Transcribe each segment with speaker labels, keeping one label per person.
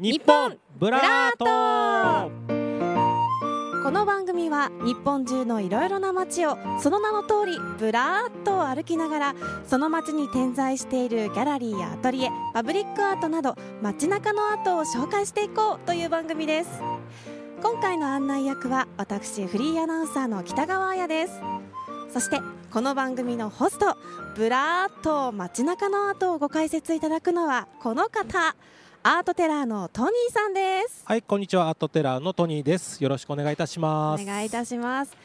Speaker 1: 日本ブラート。
Speaker 2: この番組は日本中のいろいろな街をその名の通りブラーっと歩きながらその街に点在しているギャラリーやアトリエパブリックアートなど街中のアートを紹介していこうという番組です。今回の案内役は私フリーアナウンサーの北川彩です。そしてこの番組のホストブラーっと街中のアートをご解説いただくのはこの方。アートテラーのトニーさんです。
Speaker 1: はいこんにちは。アートテラーのトニーです。よろしくお願いいたします。
Speaker 2: お願いいたします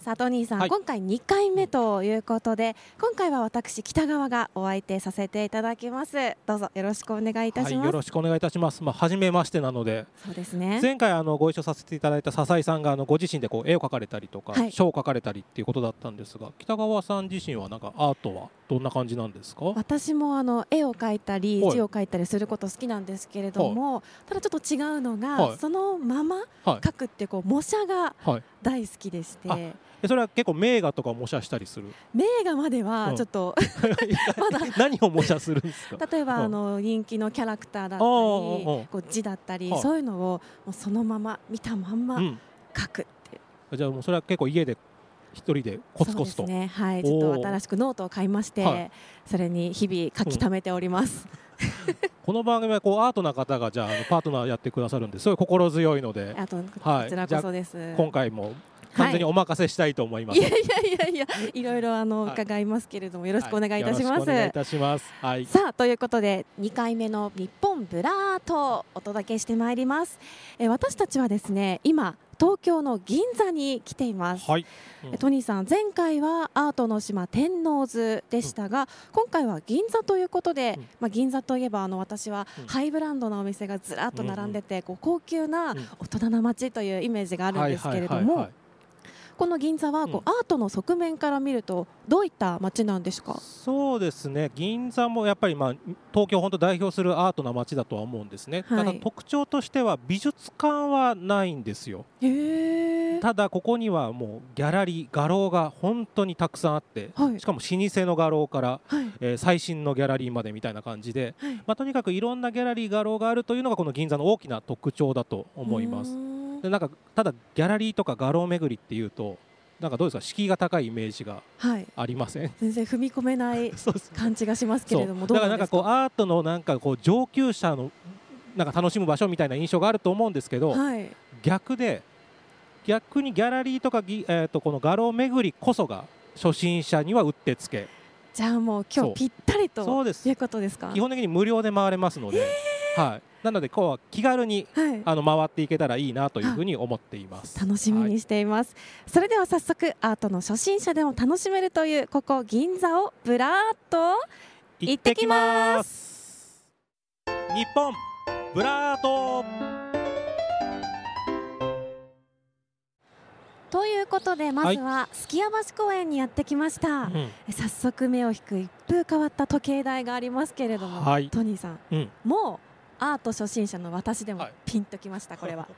Speaker 2: さあトニーさん、
Speaker 1: はい。
Speaker 2: 今回2回目ということで今回は私北川がお相手させていただきます。どうぞよろしくお願いいたし
Speaker 1: はい
Speaker 2: ます、
Speaker 1: よろしくお願いいたします。まあ初めましてなので
Speaker 2: そうですね。
Speaker 1: 前回あのご一緒させていただいた笹井さんがあのご自身でこう絵を描かれたりとか、
Speaker 2: はい。
Speaker 1: 書を描かれたりっていうことだったんですが北川さん自身はなんかアートはどんな感じなんですか？
Speaker 2: 私もあの絵を描いたり
Speaker 1: はい。
Speaker 2: 字を描いたりすること好きなんですけれども、ただちょっと違うのが、
Speaker 1: はい。
Speaker 2: そのまま
Speaker 1: はい。
Speaker 2: 描くってこう模写が
Speaker 1: はい
Speaker 2: 大好きでして、
Speaker 1: それは結構名画とか模写したりする？
Speaker 2: 名画までは
Speaker 1: うん。
Speaker 2: ちょっと、まだ。
Speaker 1: 何を模写するんですか？
Speaker 2: 例えば
Speaker 1: うん。
Speaker 2: あの人気のキャラクターだったりこう字だったり
Speaker 1: はい。
Speaker 2: そういうのをもうそのまま見たまんま
Speaker 1: うん。
Speaker 2: 描くって
Speaker 1: じゃあもうそれは結構家で一人でコツコツと、
Speaker 2: ね。はい。ちょっと新しくノートを買いまして、
Speaker 1: はい。
Speaker 2: それに日々書き溜めております、
Speaker 1: この番組はこうアートな方がじゃあパートナーやってくださるんですごい心強いので。
Speaker 2: あとこ
Speaker 1: はい。
Speaker 2: ちらこそです、
Speaker 1: 今回も完全にお任せしたいと思います、
Speaker 2: いやいやいやいやいろいろあの
Speaker 1: はい。
Speaker 2: 伺いますけれどもよろしくお願いいたします、
Speaker 1: はよろしくお願いいたします。はい。
Speaker 2: さあということで2回目の日本ブラートをお届けしてまいります、えー私たちはですね今東京の銀座に来ています、
Speaker 1: はい、
Speaker 2: えトニーさん前回はアートの島天王洲でしたが、今回は銀座ということで、
Speaker 1: うん。
Speaker 2: まあ、銀座といえばあの私は
Speaker 1: うん。
Speaker 2: ハイブランドなお店がずらっと並んでて、こう高級な
Speaker 1: うん
Speaker 2: 大人な街というイメージがあるんですけれども、
Speaker 1: はいはいはいはい
Speaker 2: この銀座はこう、
Speaker 1: うん
Speaker 2: アートの側面から見るとどういった街なんですか？
Speaker 1: そうですね。銀座もやっぱり、まあ、東京を本当代表するアートな街だとは思うんですね、
Speaker 2: はい。
Speaker 1: ただ特徴としては美術館はないんですよ。ただここにはもうギャラリー画廊が本当にたくさんあって
Speaker 2: はい。
Speaker 1: しかも老舗の画廊から、
Speaker 2: はい。
Speaker 1: えー最新のギャラリーまでみたいな感じで、
Speaker 2: はい。
Speaker 1: まあ、とにかくいろんなギャラリー画廊があるというのがこの銀座の大きな特徴だと思いますでなんかただギャラリーとか画廊巡りっていうとなんかどうですか？敷居が高いイメージが
Speaker 2: はい。
Speaker 1: ありません？
Speaker 2: 全然踏み込めない 感じがしますけれども
Speaker 1: だからなんかこうアートのなんかこう上級者のなんか楽しむ場所みたいな印象があると思うんですけど、
Speaker 2: はい。
Speaker 1: 逆で逆にギャラリーとかぎ、えー、とこの画廊巡りこそが初心者にはうってつけ。
Speaker 2: じゃあもう今日ぴったりと
Speaker 1: そうです。
Speaker 2: いうことですか？
Speaker 1: 基本的に無料で回れますので、はい、なので今日は気軽に
Speaker 2: はい。
Speaker 1: あの回っていけたらいいなというふうに思っています。
Speaker 2: 楽しみにしています、それでは早速アートの初心者でも楽しめるというここ銀座をブラーっと
Speaker 1: 行ってきます。日本ブラート
Speaker 2: と。いうことでまずは数寄屋橋公園にやってきました、
Speaker 1: うん
Speaker 2: 早速目を引く一風変わった時計台がありますけれども、
Speaker 1: はい。
Speaker 2: トニーさん
Speaker 1: うん。
Speaker 2: もうアート初心者の私でも
Speaker 1: はい
Speaker 2: ピンときました これは、ひょっ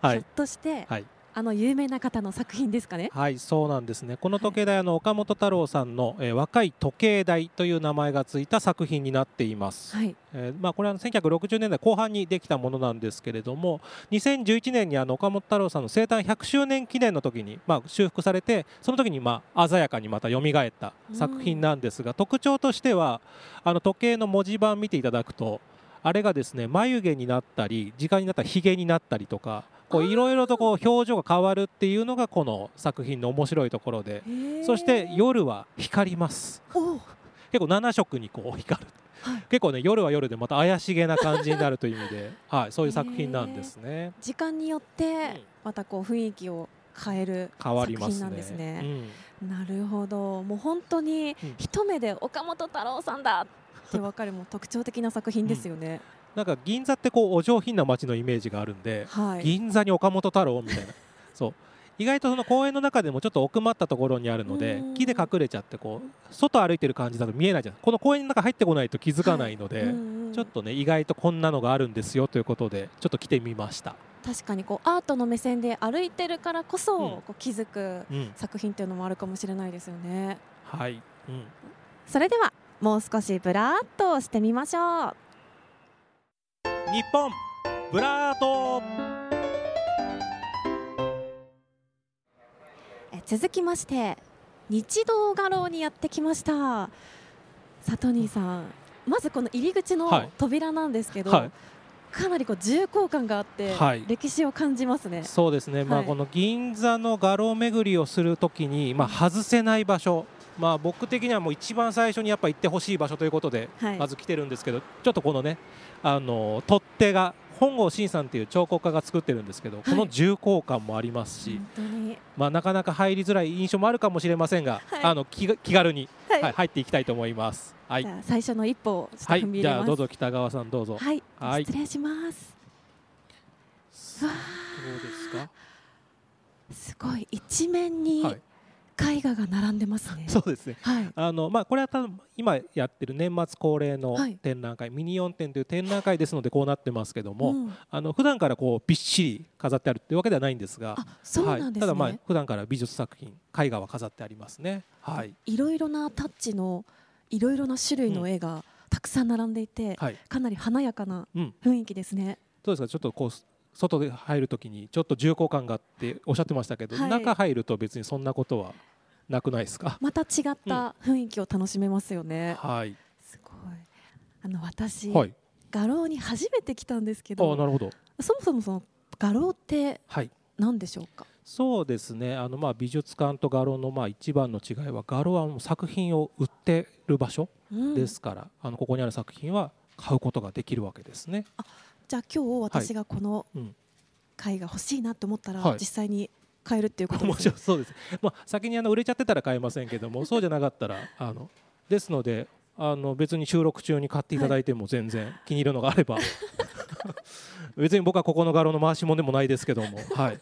Speaker 1: はい、
Speaker 2: として、
Speaker 1: はい
Speaker 2: あの有名な方の作品ですかね？
Speaker 1: はい、そうなんですね。この時計台あの岡本太郎さんの、えー若い時計台という名前がついた作品になっています。
Speaker 2: はい
Speaker 1: えーまあこれはあの1960年代後半にできたものなんですけれども、2011年にあの岡本太郎さんの生誕100周年記念の時にまあ修復されて、その時にまあ鮮やかにまた蘇った作品なんですが、特徴としてはあの時計の文字盤見ていただくと。あれがですね眉毛になったり時間になったらひげになったりとかこういろいろとこう表情が変わるっていうのがこの作品の面白いところでそして夜は光ります。
Speaker 2: お
Speaker 1: 結構7色にこう光る、
Speaker 2: はい。
Speaker 1: 結構ね夜は夜でまた怪しげな感じになるという意味で、はい、そういう作品なんですね。
Speaker 2: 時間によってまたこう雰囲気を変える
Speaker 1: 変わ
Speaker 2: 作品なん
Speaker 1: りますね
Speaker 2: ですね。
Speaker 1: うん。
Speaker 2: なるほど。もう本当に
Speaker 1: うん。
Speaker 2: 一目で岡本太郎さんだって分かるもう特徴的な作品ですよね。
Speaker 1: なんか銀座ってこうお上品な街のイメージがあるんで、
Speaker 2: はい。
Speaker 1: 銀座に岡本太郎みたいな。そう。意外とその公園の中でもちょっと奥まったところにあるので
Speaker 2: うん。
Speaker 1: 木で隠れちゃってこう外歩いてる感じだと見えないじゃん。この公園の中入ってこないと気づかないので、
Speaker 2: うんうん。
Speaker 1: ちょっとね意外とこんなのがあるんですよということでちょっと来てみました、
Speaker 2: 確かにこうアートの目線で歩いてるからこそ、
Speaker 1: うん。
Speaker 2: こう気づく
Speaker 1: うん、
Speaker 2: 作品っていうのもあるかもしれないですよね。
Speaker 1: はい、うん、
Speaker 2: それではもう少しブラーっとしてみましょう。
Speaker 1: 日本ブブラート。
Speaker 2: え続きまして日動画廊にやってきました。さあトニーさん。まずこの入り口の
Speaker 1: はい。
Speaker 2: 扉なんですけど、
Speaker 1: はい。
Speaker 2: かなりこう重厚感があって、
Speaker 1: はい。
Speaker 2: 歴史を感じますね。
Speaker 1: そうですね、まあ、
Speaker 2: はい。
Speaker 1: この銀座の画廊巡りをするときに、まあ、外せない場所、まあ、僕的にはもう一番最初にやっぱ行ってほしい場所ということで、
Speaker 2: はい。
Speaker 1: まず来てるんですけど、ちょっとこのね、あの取っ手が、本郷慎さんっていう彫刻家が作ってるんですけど、この重厚感もありますし、まあ、なかなか入りづらい印象もあるかもしれませんが、
Speaker 2: はい。
Speaker 1: あの気が気軽に、
Speaker 2: はい、
Speaker 1: はい、入っていきたいと思います。はい。
Speaker 2: 最初の一歩
Speaker 1: はい。じゃあどうぞ北川さんどうぞ。
Speaker 2: はい、
Speaker 1: はい。
Speaker 2: 失礼します。わ
Speaker 1: どうですか？
Speaker 2: すごい。一面に
Speaker 1: はい、
Speaker 2: 絵画が並んでますね。
Speaker 1: そうですね。
Speaker 2: はい。
Speaker 1: あのまあ、これは多分今やってる年末恒例の
Speaker 2: はい。
Speaker 1: 展覧会、ミニ四展という展覧会ですのでこうなってますけども、
Speaker 2: うん。
Speaker 1: あの普段からこうびっしり飾ってあるっていうわけではないんですが、
Speaker 2: あそうなんですね、
Speaker 1: はい、ただまあ普段から美術作品絵画は飾ってありますね。はい、
Speaker 2: いろいろなタッチのいろいろな種類の絵がたくさん並んでいて、
Speaker 1: はい、
Speaker 2: かなり華やかな
Speaker 1: うん、
Speaker 2: 雰囲気ですね。
Speaker 1: どうですか。ちょっとこう外で入るときにちょっと重厚感があっておっしゃってましたけど、
Speaker 2: はい
Speaker 1: 中入ると別にそんなことはなくないですか？
Speaker 2: また違った雰囲気を楽しめますよね。
Speaker 1: はい、
Speaker 2: すごい。あの私、
Speaker 1: はい、
Speaker 2: 画廊に初めて来たんですけ
Speaker 1: あ
Speaker 2: ど、
Speaker 1: なるほど。
Speaker 2: そもそもその画廊って
Speaker 1: はい。
Speaker 2: 何でしょうか？
Speaker 1: そうですねあのまあ美術館と画廊のまあ一番の違いは画廊はもう作品を売ってる場所
Speaker 2: うん
Speaker 1: ですから、あのここにある作品は買うことができるわけですね。
Speaker 2: じゃあ今日私がこの
Speaker 1: うん。
Speaker 2: 絵画欲しいなと思ったら、
Speaker 1: はい。
Speaker 2: 実際に買えるっていうことです
Speaker 1: もんね。そうです。まあ先にあの売れちゃってたら買えませんけども、そうじゃなかったらあのですので。あの別に収録中に買っていただいても全然気に入るのがあれば、別に僕はここの画廊の回し物でもないですけども、はい、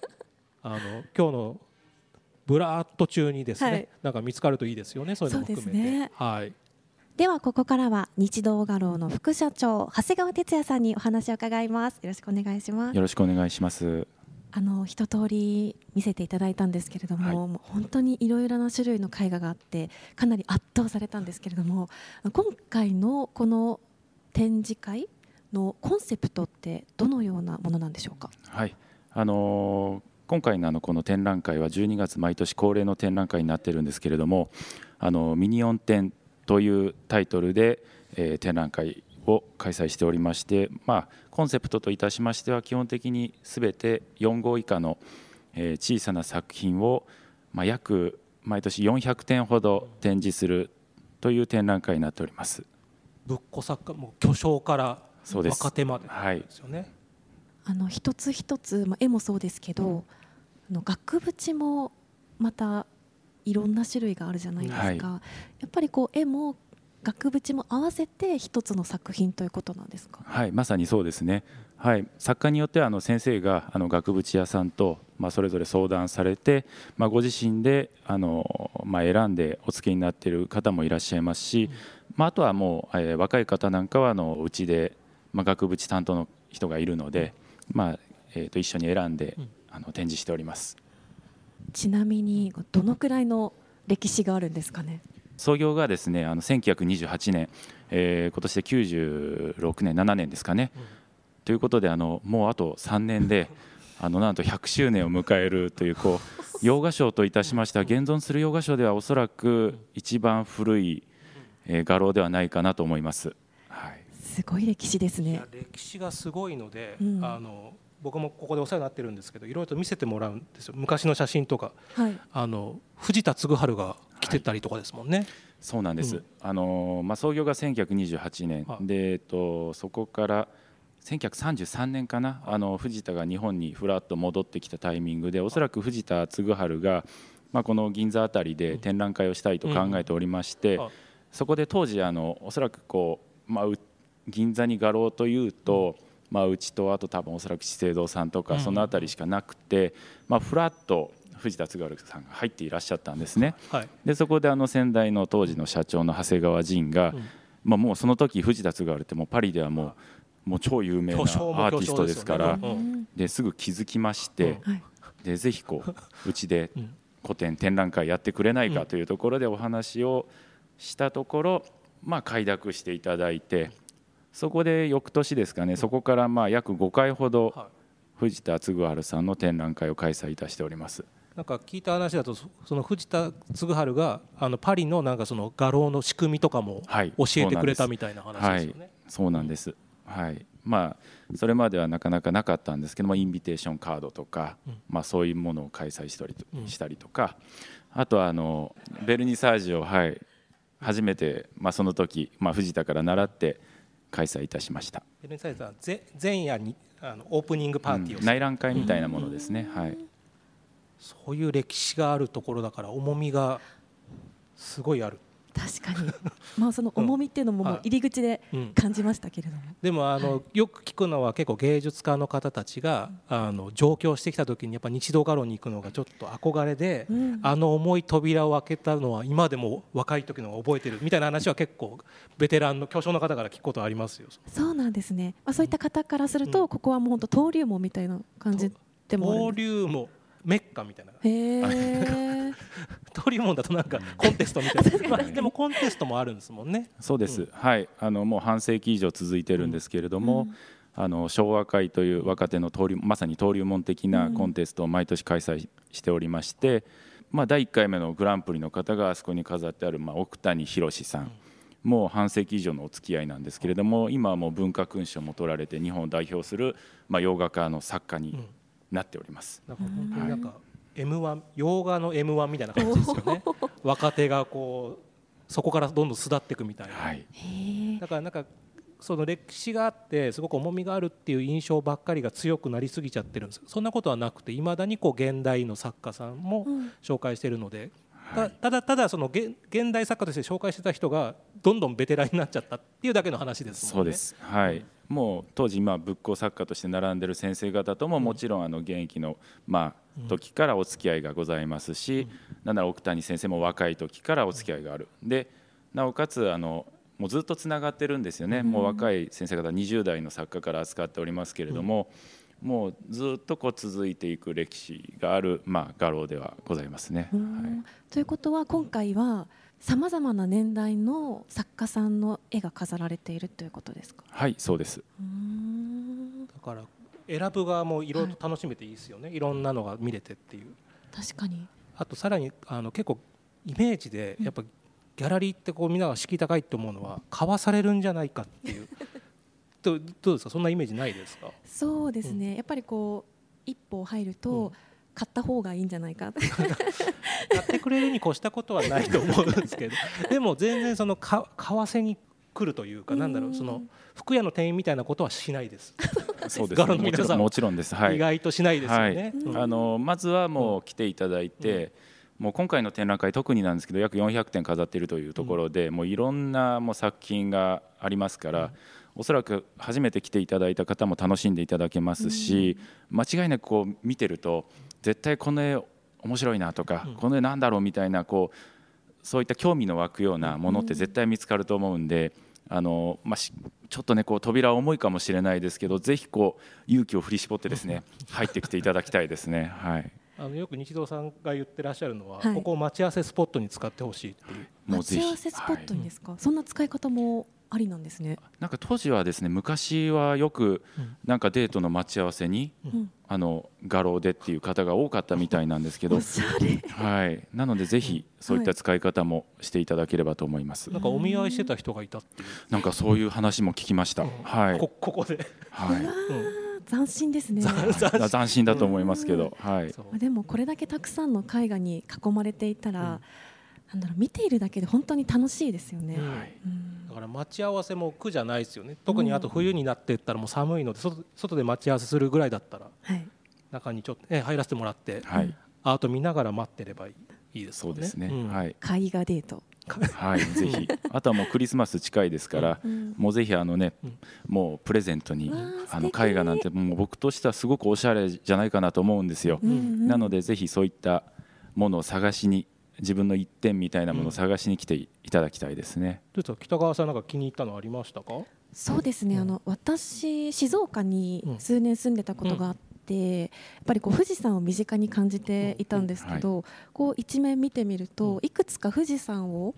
Speaker 1: あの今日のブラーっと中にですね、
Speaker 2: はい。
Speaker 1: なんか見つかるといいですよねそういうのも含めて、はい、
Speaker 2: ではここからは日動画廊の副社長長谷川哲也さんにお話を伺います。よろしくお願いします。
Speaker 3: よろしくお願いします。
Speaker 2: あの一通り見せていただいたんですけれども、
Speaker 3: はい
Speaker 2: もう本当にいろいろな種類の絵画があってかなり圧倒されたんですけれども今回のこの展示会のコンセプトってどのようなものなんでしょうか？
Speaker 3: はい、あのー今回のあのこの展覧会は12月毎年恒例の展覧会になってるんですけれども、あのミニオン展というタイトルで、えー展覧会を開催しておりまして、まあコンセプトといたしましては基本的にすべて4号以下の、えー小さな作品をまあ約毎年400点ほど展示するという展覧会になっております。
Speaker 1: ぶっこ作家もう巨匠から
Speaker 3: そうです
Speaker 1: 若手まで
Speaker 3: はい
Speaker 1: ですよね。
Speaker 2: あの一つ一つ、まあ、絵もそうですけど、あの額縁もまたいろんな種類があるじゃないですか、
Speaker 3: はい
Speaker 2: やっぱりこう絵も額縁も合わせて一つの作品ということなんですか？
Speaker 3: はい、まさにそうですね。はい、作家によってはあの先生があの額縁屋さんとまあそれぞれ相談されて、まあご自身であのまあ選んでお付けになっている方もいらっしゃいますし、まああとはもう、えー若い方なんかはあのうちでまあ額縁担当の人がいるので、まあえーと一緒に選んで
Speaker 1: うん
Speaker 3: あの展示しております。
Speaker 2: ちなみにどのくらいの歴史があるんですかね？
Speaker 3: 創業がですねあの1928年、えー今年で96年7年ですかね、
Speaker 1: うん
Speaker 3: ということであのもうあと3年であのなんと100周年を迎えるというこう 洋画賞といたしましては現存する洋画賞ではおそらく一番古い、えー画廊ではないかなと思います。はい
Speaker 2: すごい歴史ですね。
Speaker 1: 歴史がすごいので、
Speaker 2: うん
Speaker 1: あの僕もここでお世話になってるんですけどいろいろと見せてもらうんですよ。昔の写真とか。
Speaker 2: はい。
Speaker 1: あの藤田嗣治が来てたりとかですもんね、
Speaker 3: そうなんです、
Speaker 1: うん。
Speaker 3: あのーまあ、創業が1928年、
Speaker 1: はい。
Speaker 3: で、えっと、そこから1933年かな、あの藤田が日本にふらっと戻ってきたタイミングでおそらく藤田嗣治が、まあ、この銀座あたりで展覧会をしたいと考えておりまして、
Speaker 1: うん。あ
Speaker 3: そこで当時あのおそらくこう、まあ、う銀座に画廊というと、まあ、うちとあと多分おそらく資生堂さんとか
Speaker 1: うん。
Speaker 3: そのあたりしかなくて、まあ、ふらっと藤田嗣治さんが入っていらっしゃったんですね。
Speaker 1: はい。
Speaker 3: でそこであの先代の当時の社長の長谷川仁が、
Speaker 1: うん。
Speaker 3: まあ、もうその時藤田嗣治ってもうパリではもうもう超有名なアーティストですから
Speaker 1: ね。うん。
Speaker 3: ですぐ気づきまして、
Speaker 2: はい。
Speaker 3: でぜひこう うちで
Speaker 1: うん。
Speaker 3: 古典展覧会やってくれない
Speaker 1: うん
Speaker 3: かというところでお話をしたところ、まあ、快諾していただいてそこで翌年ですかね、そこからまあ約5回ほど
Speaker 1: は
Speaker 3: 藤田嗣治さんの展覧会を開催いたしております。
Speaker 1: なんか聞いた話だとそその藤田嗣治があのパリのなんかその画廊の仕組みとかも
Speaker 3: はい
Speaker 1: 教えてくれたみたいな話ですよね。
Speaker 3: そうなんです。はい。まあそれまではなかなかなかったんですけども、インビテーションカードとか、
Speaker 1: うん
Speaker 3: まあそういうものを開催したりしたりとか、あとはあのベルニサージュをはい初めてまあその時まあ藤田から習って開催いたしました。
Speaker 1: 前夜にあのオープニングパーティーを
Speaker 3: うん内覧会みたいなものですね。はい。
Speaker 1: そういう歴史があるところだから重みがすごいある。
Speaker 2: 確かに。まあその重みっていうのももう入り口で
Speaker 1: うん
Speaker 2: 感じましたけれども、
Speaker 1: でもあの、よく聞くのは結構芸術家の方たちがあの上京してきた時にやっぱ日動画廊に行くのがちょっと憧れで、
Speaker 2: うん。
Speaker 1: あの重い扉を開けたのは今でも若い時のを覚えてるみたいな話は結構ベテランの巨匠の方から聞くことありますよ。
Speaker 2: そうなんですね、まあ、そういった方からすると、
Speaker 1: うん。
Speaker 2: ここはもう本当登竜門みたいな感じでもあるん
Speaker 1: 登竜門メッカみたいな。
Speaker 2: へえ
Speaker 1: 登竜門だとなんかコンテストみたいな、まあ、でもコンテストもあるんですもんね。
Speaker 3: そうです。
Speaker 1: うん。
Speaker 3: はい。あのもう半世紀以上続いてるんですけれども。
Speaker 2: うん。
Speaker 3: あの昭和会という若手の登竜まさに登竜門的なコンテストを毎年開催しておりまして、まあ、第1回目のグランプリの方があそこに飾ってある、まあ、奥谷宏さん、もう半世紀以上のお付き合いなんですけれども今はもう文化勲章も取られて日本を代表する、まあ、洋画家の作家に
Speaker 1: うん
Speaker 3: なっております。
Speaker 1: なんか本当になんか M1 洋画の M1 みたいな感じですよね。若手がこうそこからどんどん巣立っていくみたいな。
Speaker 3: はい、
Speaker 1: だからなんかその歴史があってすごく重みがあるっていう印象ばっかりが強くなりすぎちゃってるんです。そんなことはなくていまだにこう現代の作家さんも
Speaker 2: うん。
Speaker 1: 紹介してるので、た
Speaker 3: はい。
Speaker 1: ただただその現現代作家として紹介してた人がどんどんベテランになっちゃったっていうだけの話ですもんね。
Speaker 3: そうです、はい、もう当時、まあ、仏教作家として並んでる先生方とももちろんあの現役の、まあ、時からお付き合いがございますし、なんなら奥谷先生も若い時からお付き合いがある。でなおかつあのもうずっとつながってるんですよね、もう若い先生方20代の作家から扱っておりますけれども、もうずっとこう続いていく歴史がある、まあ、画廊ではございますね。
Speaker 2: うん。
Speaker 3: はい。
Speaker 2: ということは今回はさまざまな年代の作家さんの絵が飾られているということですか？
Speaker 3: はい、そうです。
Speaker 1: だから選ぶ側もいろいろと楽しめていいですよね、い、ろんなのが見れてっていう。
Speaker 2: 確かに。
Speaker 1: あとさらにあの結構イメージでやっぱギャラリーってこうみんなが敷居高いって思うのは買わされるんじゃないかっていう。どうどうですか？そんなイメージないですか？
Speaker 2: そうですね、やっぱりこう一歩入ると、
Speaker 1: うん
Speaker 2: 買った方がいいんじゃないか。
Speaker 1: 買ってくれるに越したことはないと思うんですけど。でも全然そのか為替に来るというかなんだろうその服屋の店員みたいなことはしないです、
Speaker 3: そうです
Speaker 1: 画廊の
Speaker 3: もち
Speaker 1: 皆さん
Speaker 3: ろんもちろんです、はい。
Speaker 1: 意、外としないですよね。
Speaker 2: うん
Speaker 1: うん。
Speaker 3: あのまずはもう来ていただいて、もう今回の展覧会特になんですけど約400点飾っているというところで、もういろんなもう作品がありますから、おそらく初めて来ていただいた方も楽しんでいただけますし、間違いなくこう見てると絶対この絵面白いなとか、
Speaker 1: うん
Speaker 3: この絵なんだろうみたいなこうそういった興味の湧くようなものって絶対見つかると思うんで。あのまあ、しちょっとねこう扉は重いかもしれないですけどぜひこう勇気を振り絞ってですね 入ってきていただきたいですね。はい
Speaker 1: あのよく日堂さんが言ってらっしゃるのは、
Speaker 2: はい
Speaker 1: ここを待ち合わせスポットに使ってほしいっていう。
Speaker 2: 待ち合わせスポットにですか、そんな使い方もありなんですね、
Speaker 3: なんか当時はですね昔はよく
Speaker 1: うん。
Speaker 3: なんかデートの待ち合わせに
Speaker 2: うん、
Speaker 3: あの画廊でっていう方が多かったみたいなんですけどはい、なのでぜひそういった使い方もしていただければと思います。
Speaker 1: なんかお見合いしてた人がいたっていう。
Speaker 3: なんかそういう話も聞きました。はい、
Speaker 1: こここで。
Speaker 3: は
Speaker 1: うん
Speaker 2: 斬新ですね。
Speaker 1: 斬
Speaker 3: 新。だと思いますけど、はい、
Speaker 2: でもこれだけたくさんの絵画に囲まれていたら、なんだろう見ているだけで本当に楽しいですよね、
Speaker 1: うん
Speaker 3: はい。
Speaker 2: うん。
Speaker 1: だから待ち合わせも苦じゃないですよね。特にあと冬になっていったらもう寒いので外外で待ち合わせするぐらいだったら
Speaker 2: はい、
Speaker 1: 中にちょっと、ね、入らせてもらって、
Speaker 3: はい、
Speaker 1: アート見ながら待ってればいいいいですもね。
Speaker 3: そうんですね。
Speaker 1: ん。
Speaker 3: はい、
Speaker 2: 絵画デート、
Speaker 3: はい、ぜひ。あとはもうクリスマス近いですから、
Speaker 2: うん。
Speaker 3: もうぜひあのね、
Speaker 1: うん。
Speaker 3: もうプレゼントに
Speaker 2: わあ
Speaker 3: あの絵画なんてもう僕としてはすごくおしゃれじゃないかなと思うんですよ。
Speaker 2: うんうん。
Speaker 3: なのでぜひそういったものを探しに自分の一点みたいなものを探しに来ていただきたいですね。
Speaker 1: どうですか北川さんなんか気に入ったのありましたか？
Speaker 2: そうですね、
Speaker 1: うん。
Speaker 2: あの私静岡に
Speaker 1: うん
Speaker 2: 数年住んでたことがあって、やっぱりこう富士山を身近に感じていたんですけど、こう一面見てみると、
Speaker 1: うん。
Speaker 2: いくつか富士山を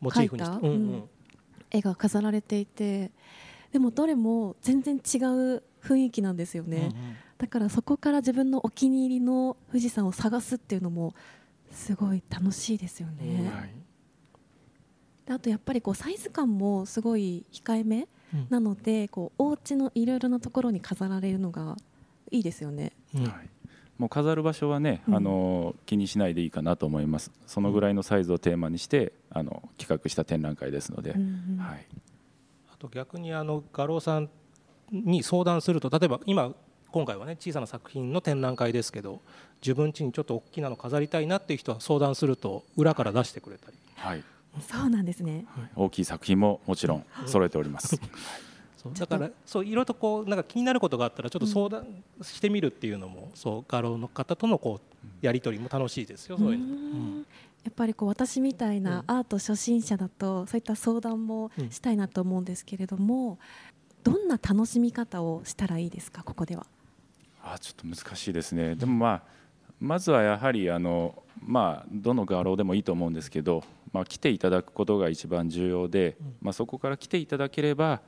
Speaker 1: モチーフにして。
Speaker 2: 描いた
Speaker 1: うん。うん。
Speaker 2: 絵が飾られていてでもどれも全然違う雰囲気なんですよね、うんうん、だからそこから自分のお気に入りの富士山を探すっていうのもすごい楽しいですよね、はい、あとやっぱりこうサイズ感もすごい控えめなので、うん、こうお家のいろいろなところに飾られるのがいいですよね、
Speaker 3: うん、はい。もう飾る場所はね、うん、あの気にしないでいいかなと思います。そのぐらいのサイズをテーマにしてあの企画した展覧会ですので、うんうん、はい、
Speaker 1: あと逆にあの画廊さんに相談すると例えば今今回はね小さな作品の展覧会ですけど自分家にちょっと大きなの飾りたいなっていう人は相談すると裏から出してくれたり、
Speaker 3: はい、
Speaker 2: そうなんですね、
Speaker 3: 大きい作品ももちろん揃えております、
Speaker 1: そうだからそういろいろとこうなんか気になることがあったらちょっと相談してみるっていうのも、そう画廊の方とのこうやり取りも楽しいですよそういうの。うん。
Speaker 2: やっぱりこう私みたいなアート初心者だとそういった相談もしたいなと思うんですけれども、どんな楽しみ方をしたらいいですかここでは？
Speaker 3: あちょっと難しいですね。でもまあまずはやはりあのまあどの画廊でもいいと思うんですけど、まあ来ていただくことが一番重要で、まあそこから来ていただければ。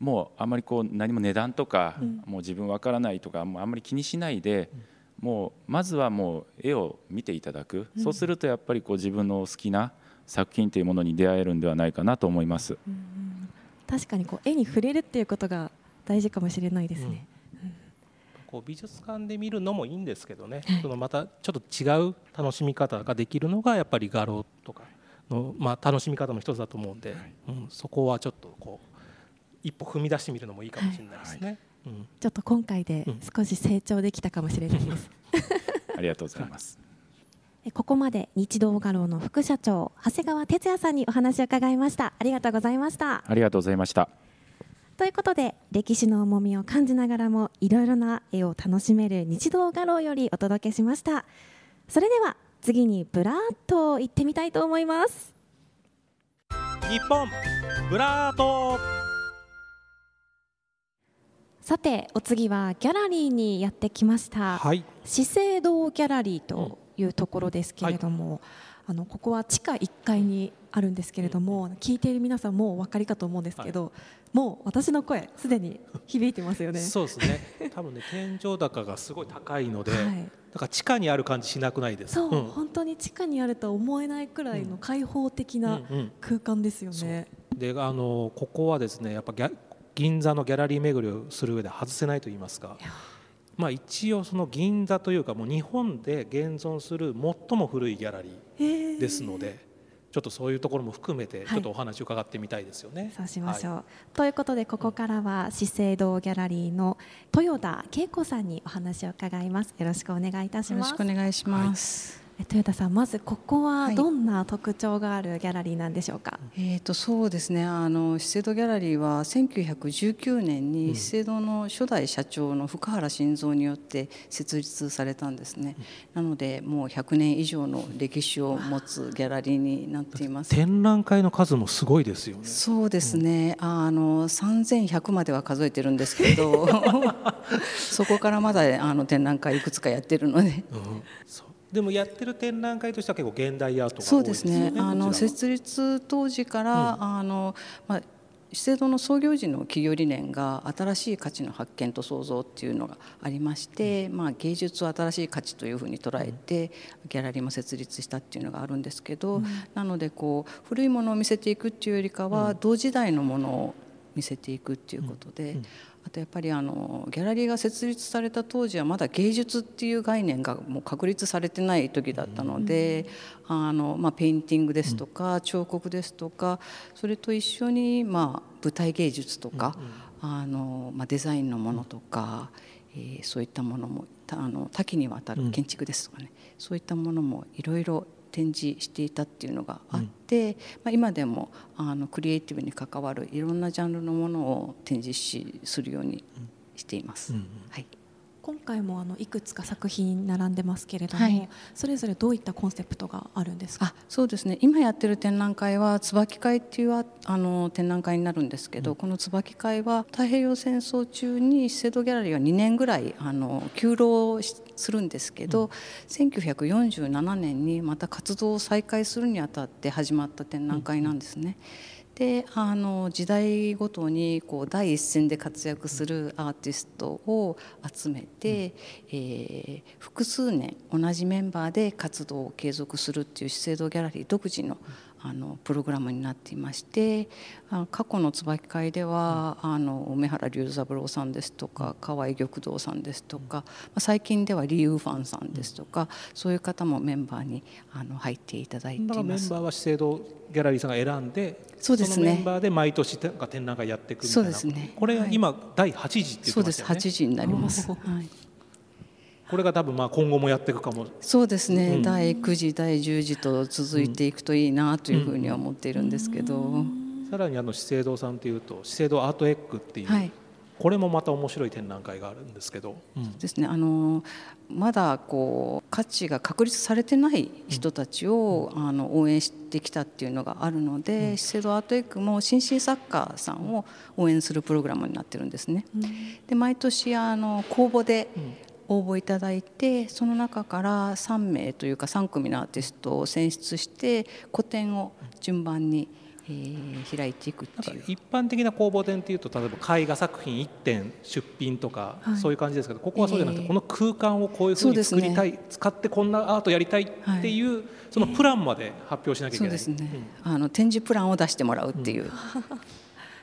Speaker 3: もうあんまりこう何も値段とか、もう自分わからないとかもうあんまり気にしないで、もうまずはもう絵を見ていただく、そうするとやっぱりこう自分の好きな作品というものに出会えるんではないかなと思います。
Speaker 2: 確かにこう絵に触れるっていうことが大事かもしれないですね。
Speaker 1: こう美術館で見るのもいいんですけどね、はい、そのまたちょっと違う楽しみ方ができるのがやっぱり画廊とかの、まあ、楽しみ方の一つだと思うんで、はい、うん、そこはちょっとこう一歩踏み出してみるのもいいかもしれないですね。
Speaker 2: うん、ちょっと今回で少し成長できたかもしれないです。
Speaker 3: ありがとうございます。
Speaker 2: ここまで日動画廊の副社長長谷川哲也さんにお話を伺いました。ありがとうございました。
Speaker 3: ありがとうございました。
Speaker 2: ということで歴史の重みを感じながらもいろいろな絵を楽しめる日動画廊よりお届けしました。それでは次にブラーっと行ってみたいと思います。
Speaker 1: 日本ブラート
Speaker 2: さてお次はギャラリーにやってきました、はい、資生堂ギャラリーというところですけれども、うんはい、あのここは地下1階にあるんですけれども、聞いている皆さんもうお分かりかと思うんですけど、はい、もう私の声すでに響いてますよね。
Speaker 1: そうですね。多分ね天井高がすごい高いので、はい、だから地下にある感じしなくないです
Speaker 2: そう、うん、本当に地下にあるとは思えないくらいの開放的な空間ですよね、
Speaker 1: うんう。ん、であのここはですねやっぱ銀座のギャラリー巡りをする上で外せないと言いますか、まあ、一応その銀座というかもう日本で現存する最も古いギャラリーですので。ちょっとそういうところも含めてちょっとお話を伺ってみたいですよね。はい、
Speaker 2: そうしましょう、はい、ということでここからは資生堂ギャラリーの豊田恵子さんにお話を伺います。よろしくお願いいたします。
Speaker 4: よろしくお願いします。
Speaker 2: はい豊田さんまずここはどんな特徴があるギャラリーなんでしょうか、は
Speaker 4: い、えーと、そうですね。あの資生堂ギャラリーは1919年に資生堂の初代社長の福原晋三によって設立されたんですね、うん、なのでもう100年以上の歴史を持つギャラリーになっています。
Speaker 1: 展覧会の数もすごいですよね。
Speaker 4: そうですね、うん、あの3100までは数えてるんですけど そこからまだあの展覧会いくつかやってるので、うん、
Speaker 1: でもやってる展覧会としては結構現代アートが多いです
Speaker 4: ね。そうですね。あの設立当時から、うん、あのまあ資生堂の創業時の企業理念が新しい価値の発見と創造っていうのがありまして、まあ、芸術を新しい価値というふうに捉えてギャラリーも設立したっていうのがあるんですけど、なのでこう古いものを見せていくっていうよりかは同時代のものを見せていくっていうことで、あとやっぱりあのギャラリーが設立された当時はまだ芸術っていう概念がもう確立されてない時だったので、あのまあ、ペインティングですとか彫刻ですとかそれと一緒にまあ舞台芸術とか、あのまあ、デザインのものとか、えー、そういったものもあの多岐にわたる建築ですとかね、そういったものもいろいろ展示していたっていうのがあって、うん、まあ、今でもあのクリエイティブに関わるいろんなジャンルのものを展示しするようにしています。はい
Speaker 2: 今回もあのいくつか作品並んでますけれども、はい、それぞれどういったコンセプトがあるんですか？
Speaker 4: そうですね。今やってる展覧会は椿会っていうあの展覧会になるんですけど、うん、この椿会は太平洋戦争中に資生堂ギャラリーは2年ぐらいあの休労するんですけど、うん、1947年にまた活動を再開するにあたって始まった展覧会なんですね。うんであの時代ごとにこう第一線で活躍するアーティストを集めて、うん、えー、複数年同じメンバーで活動を継続するっていう資生堂ギャラリー独自のあのプログラムになっていまして過去の椿会では、あの梅原龍三郎さんですとか河合玉堂さんですとか、最近ではリー・ウーファンさんですとか、そういう方もメンバーにあの入っていただいています。
Speaker 1: メンバーは資生堂ギャラリーさんが選んで
Speaker 4: そうです
Speaker 1: ね、メンバーで毎年展覧会やっていくみたいな。
Speaker 4: そうですね。
Speaker 1: これ今、はい、第8次って言ってましたよね。そうです。
Speaker 4: 8時になります、はい
Speaker 1: これが多分まあ今後もやっていくかも。
Speaker 4: そうですね、うん、第9次第10次と続いていくといいなというふうには思っているんですけど、うん、
Speaker 1: さらにあの資生堂さんというと資生堂アートエッグっていう、はい、これもまた面白い展覧会があるんですけど、
Speaker 4: うん、ですね。あのまだこう価値が確立されてない人たちを、あの応援してきたっていうのがあるので、資生堂アートエッグも新進作家さんを応援するプログラムになってるんですね。で毎年あの公募で、応募いただいてその中から3名というか3組のアーティストを選出して個展を順番に、えー、開いていくっていう。
Speaker 1: 一般的な公募展っていうと例えば絵画作品1点出品とか、はい、そういう感じですけどここはそうじゃなくて、えー、この空間をこういうふうに作りたい、ね、使ってこんなアートやりたいっていう、はい、そのプランまで発表しなきゃいけない、そうですね、
Speaker 4: うん、あの展示プランを出してもらうっていう。うん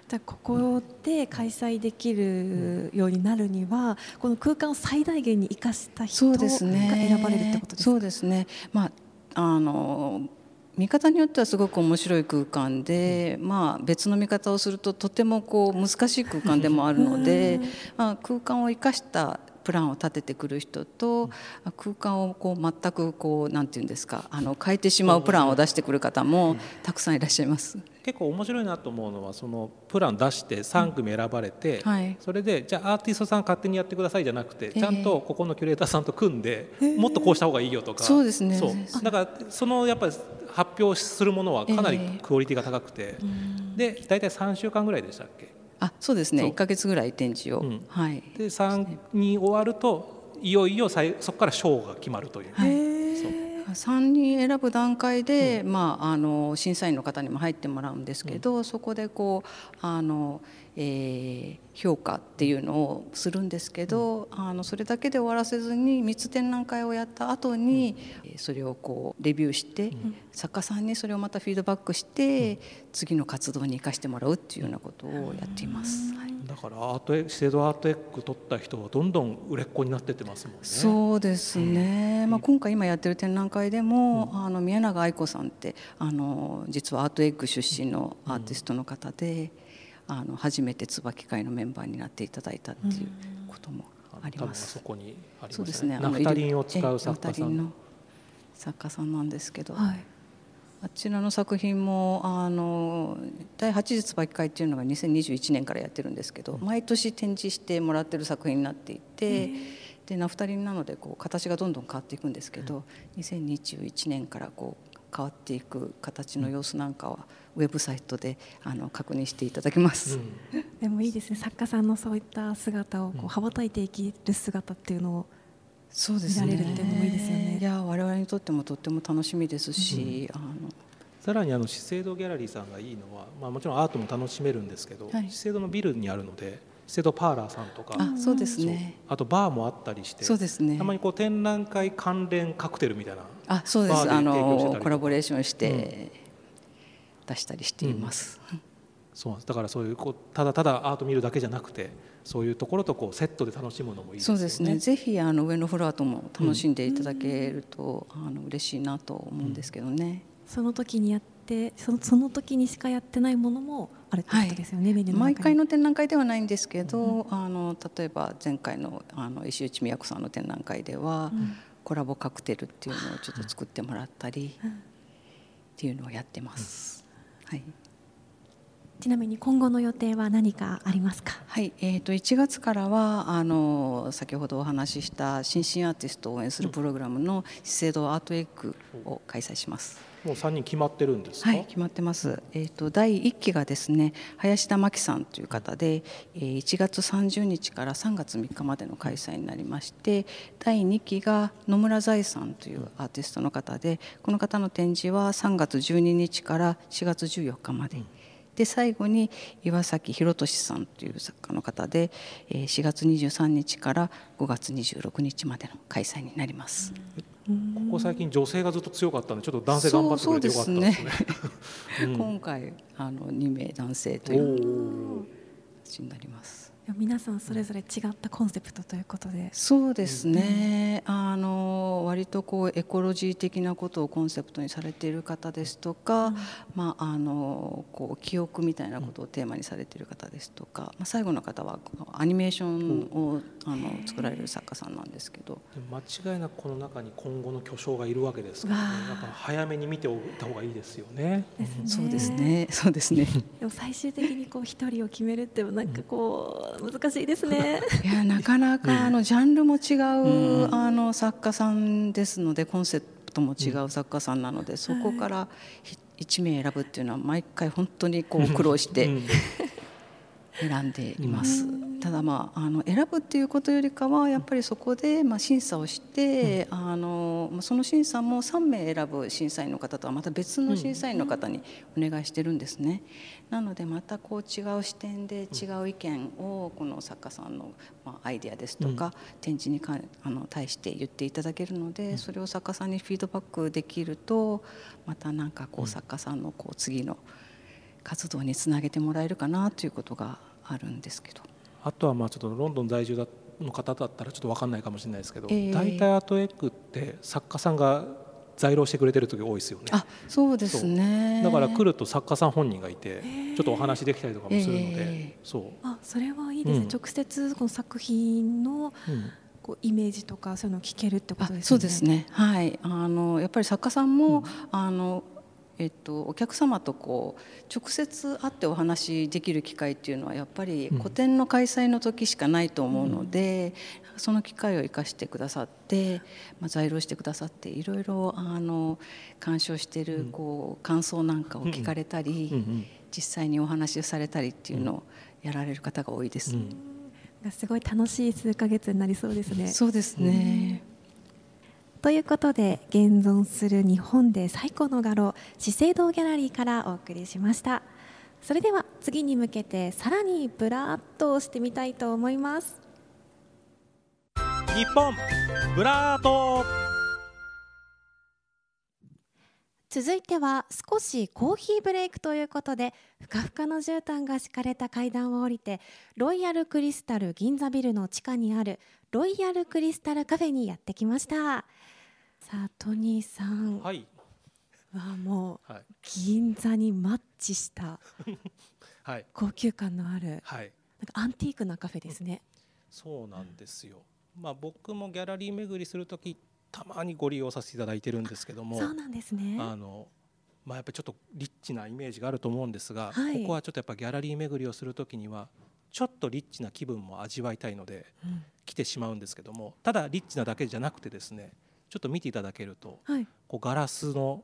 Speaker 2: じゃここで開催できるようになるには、この空間を最大限に生かした人が選ばれるってことですか？
Speaker 4: そうですね、まああの見方によってはすごく面白い空間で、まあ、別の見方をするととてもこう難しい空間でもあるので、まあ、空間を生かしたプランを立ててくる人と空間をこう全くこうなんていうんですかあの変えてしまうプランを出してくる方もたくさんいらっしゃいます。
Speaker 1: 結構面白いなと思うのはそのプラン出して3組選ばれて、うんはい、それでじゃあアーティストさん勝手にやってくださいじゃなくてちゃんとここのキュレーターさんと組んで、え。ー、もっとこうした方がいいよとか、
Speaker 4: そうですね。
Speaker 1: そう。だからそのやっぱり発表するものはかなりクオリティが高くて、えー、で大体3週間ぐらいでしたっけ？
Speaker 4: あそうですね。1か月ぐらい展示を、うん、はい、
Speaker 1: で3に終わるといよいよそこから賞が決まるという。はい。
Speaker 4: 3人選ぶ段階で、うん、まあ、あの審査員の方にも入ってもらうんですけど、うん、そこでこうあの、えー、評価っていうのをするんですけど、うん、あのそれだけで終わらせずに3つ展覧会をやった後に、うん、それをこうレビューして、作家さんにそれをまたフィードバックして、次の活動に生かしてもらうっていうようなことをやっています。はい。
Speaker 1: だからアート資生堂アートエッグ取った人はどんどん売れっ子になってってますもんね。
Speaker 4: そうですね。まあ今回今やってる展覧会でも、うん、あの宮永愛子さんってあの実はアートエッグ出身のアーティストの方で、うん、あの初めて椿会のメンバーになっていただいたっていうこともあります。
Speaker 1: そこにありますね。
Speaker 4: そうですね。
Speaker 1: ナフタリンを使う作家さん
Speaker 4: の作家さんなんですけど。はいあちらの作品もあの第8次椿会っていうのが2021年からやってるんですけど毎年展示してもらってる作品になっていてでナフタリンなのでこう形がどんどん変わっていくんですけど2021年からこう変わっていく形の様子なんかはウェブサイトであの確認していただけます、うん、
Speaker 2: でもいいですね。作家さんのそういった姿をこう羽ばたいていける姿っていうのをそうですね。い
Speaker 4: や我々にとってもとっても楽しみですし、
Speaker 1: うん、あの。さらにあの資生堂ギャラリーさんがいいのは、まあ、もちろんアートも楽しめるんですけど、はい、資生堂のビルにあるので資生堂パーラーさんとか。
Speaker 4: あそうですね。
Speaker 1: あとバーもあったりして
Speaker 4: そうですね。
Speaker 1: たまにこう展覧会関連カクテルみたいな。
Speaker 4: あそうです。あのコラボレーションして、出したりしています。うん、
Speaker 1: そうだからそういうこうただただアート見るだけじゃなくてそういうところとこうセットで楽しむのもいいですね。そうですね。
Speaker 4: ぜひあの上のフロアとも楽しんでいただけると、うん、あの嬉しいなと思うんですけどね。
Speaker 2: その時にやってそのその時にしかやってないものもあることですよね、はい、
Speaker 4: 毎回の展覧会ではないんですけど、うん、あの例えば前回のあの石内美也子さんの展覧会では、うん、コラボカクテルっていうのをちょっと作ってもらったり、っていうのをやってます。はい。
Speaker 2: ちなみに今後の予定は何かありますか？
Speaker 4: はい、えっ、ー、と1月からはあの先ほどお話しした新進アーティストを応援するプログラムの資生堂アートエッグを開催します。
Speaker 1: もう3人決まってるんです
Speaker 4: はい、決まってます。えっ、ー、と第1期がですね、林田真紀さんという方で、えー、1月30日から3月3日までの開催になりまして、第2期が野村財さんというアーティストの方で、この方の展示は3月12日から4月14日まで。で最後に岩崎宏俊さんという作家の方でえー4月23日から5月26日までの開催になります。
Speaker 1: ここ最近女性がずっと強かったんでちょっと男性頑張ってくれてよかったですね。うん
Speaker 4: 今回あの2名男性と
Speaker 1: お
Speaker 4: いう
Speaker 1: ー
Speaker 4: 形になります。
Speaker 2: 皆さんそれぞれ違ったコンセプトということで。
Speaker 4: そうですね、あの割とこうエコロジー的なことをコンセプトにされている方ですとか、まあ、あのこう記憶みたいなことをテーマにされている方ですとか、まあ、最後の方はアニメーションをあの作られる作家さんなんですけど。
Speaker 1: 間違いなくこの中に今後の巨匠がいるわけですから、ね。
Speaker 2: わあ、
Speaker 1: だから早めに見ておいた方がいいですよね。
Speaker 4: そうですね。そうですね。
Speaker 2: でも最終的にこう一人を決めるってなんかこう難しいですね。
Speaker 4: いやなかなかあのジャンルも違う、あの作家さんですのでコンセプトも違う作家さんなので、そこからひ一名選ぶっていうのは毎回本当にこう苦労して
Speaker 1: うん
Speaker 4: 選んでいます。ただまああの選ぶっていうことよりかはやっぱりそこでまあ審査をして、あのまあその審査も3名選ぶ審査員の方とはまた別の審査員の方にお願いしてるんですね。なのでまたこう違う視点で違う意見をこの作家さんのまあアイデアですとか、展示にかあの対して言っていただけるので、それを作家さんにフィードバックできるとまたなんかこう作家さんのこう次の活動につなげてもらえるかなということがあるんですけど。
Speaker 1: あとはまあちょっとロンドン在住だの方だったらちょっと分かんないかもしれないですけど、
Speaker 4: ええ
Speaker 1: 大体アートエッグって作家さんが在労してくれてる時多いですよね。
Speaker 4: あ、そうですね。
Speaker 1: だから来ると作家さん本人がいてちょっとお話できたりとかもするので、
Speaker 4: え
Speaker 1: そう、
Speaker 2: あそれはいいですね、
Speaker 1: うん
Speaker 2: 直接この作品の
Speaker 1: うん
Speaker 2: こうイメージとかそういうのを聞けるってこと
Speaker 4: あ
Speaker 2: ですよね。
Speaker 4: そうですね。はい。あのやっぱり作家さんも、あのえっとお客様とこう直接会ってお話しできる機会っていうのはやっぱり
Speaker 1: うん。
Speaker 4: 個展の開催の時しかないと思うので、その機会を生かしてくださって、まあ在廊してくださっていろいろあの鑑賞しているこう感想なんかを聞かれたり、
Speaker 1: うん。うん
Speaker 4: 実際にお話をされたりっていうのをやられる方が多いです。
Speaker 1: うん。
Speaker 2: がすごい楽しい数ヶ月になりそうですね。
Speaker 4: そうですね。
Speaker 2: ということで現存する日本で最古の画廊資生堂ギャラリーからお送りしました。それでは次に向けてさらにブラーっとしてみたいと思います。
Speaker 1: 日本ブラート。
Speaker 2: 続いては少しコーヒーブレイクということでふかふかの絨毯が敷かれた階段を降りてロイヤルクリスタル銀座ビルの地下にあるロイヤルクリスタルカフェにやってきましたさあトニーさん。
Speaker 1: はい。
Speaker 2: はもう
Speaker 1: はい。
Speaker 2: 銀座にマッチした
Speaker 1: はい。
Speaker 2: 高級感のある
Speaker 1: はい。
Speaker 2: なんかアンティークなカフェですね。
Speaker 1: そうなんですよ。まあ僕もギャラリー巡りするときたまにご利用させていただいてるんですけども、
Speaker 2: そうなんですね。
Speaker 1: あのまあやっぱりちょっとリッチなイメージがあると思うんですが、
Speaker 2: はい。
Speaker 1: ここはちょっとやっぱギャラリー巡りをするときにはちょっとリッチな気分も味わいたいので
Speaker 2: うん。
Speaker 1: 来てしまうんですけども、ただリッチなだけじゃなくてですね、ちょっと見ていただけると
Speaker 2: はい。
Speaker 1: こうガラスの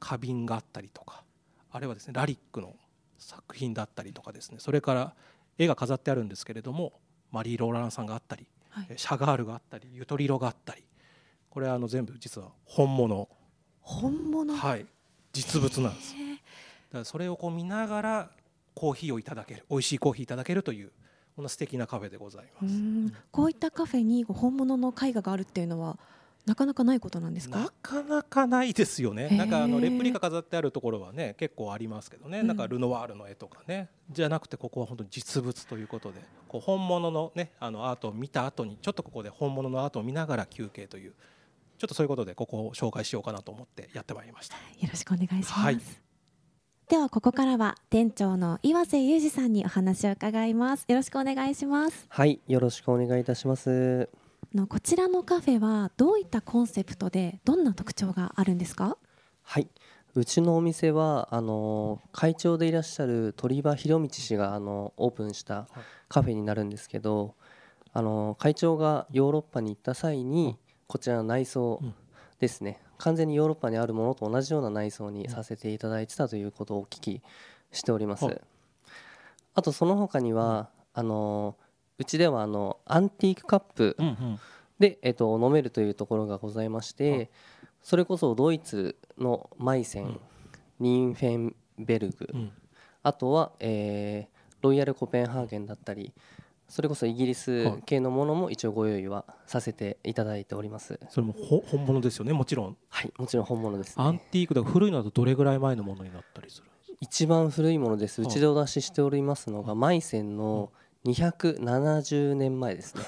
Speaker 1: 花瓶があったりとかあれはですねラリックの作品だったりとかですねそれから絵が飾ってあるんですけれどもマリー・ローランさんがあったり、
Speaker 2: はい
Speaker 1: えシャガールがあったりユトリロがあったりこれはあの全部実は本物
Speaker 2: 本物？
Speaker 1: はい実物なんですだからそれをこう見ながらコーヒーをいただける美味しいコーヒーいただけるというこんな素敵なカフェでございます。
Speaker 2: うんこういったカフェに本物の絵画があるっていうのはなかなかないことなんです
Speaker 1: な
Speaker 2: か。
Speaker 1: かなかないですよね。なんかあのレプリカ飾ってあるところはね結構ありますけどね。
Speaker 2: うん
Speaker 1: なんかルノワールの絵とかね、じゃなくてここは本当に実物ということで、こう本物のねあのアートを見た後にちょっとここで本物のアートを見ながら休憩というちょっとそういうことでここを紹介しようかなと思ってやってまいりました。
Speaker 2: よろしくお願いします。
Speaker 1: はい
Speaker 2: ではここからは店長の岩瀬裕二さんにお話を伺います。よろしくお願いします。
Speaker 5: はい、よろしくお願いいたします。
Speaker 2: あのこちらのカフェはどういったコンセプトでどんな特徴があるんですか？
Speaker 5: はい、うちのお店はあの会長でいらっしゃる鳥羽博道氏があのオープンしたカフェになるんですけど、あの会長がヨーロッパに行った際にこちらの内装
Speaker 1: うん。
Speaker 5: ですね、完全にヨーロッパにあるものと同じような内装にさせていただいてたということをお聞きしております。
Speaker 1: はい。
Speaker 5: あとその他にはあのうちではあのアンティークカップで、えっと、飲めるというところがございましてそれこそドイツのマイセン、
Speaker 1: うん。
Speaker 5: ニンフェンベルグ、
Speaker 1: うん。
Speaker 5: あとは、えーロイヤルコペンハーゲンだったりそれこそイギリス系のものも一応ご用意はさせていただいております。
Speaker 1: それもほ本物ですよね？もちろん。
Speaker 5: はいもちろん本物です、ね、
Speaker 1: アンティークだ古いのだとどれぐらい前のものになったりする
Speaker 5: 一番古いものです。うちでお出ししておりますのがマイセンの270年前ですね。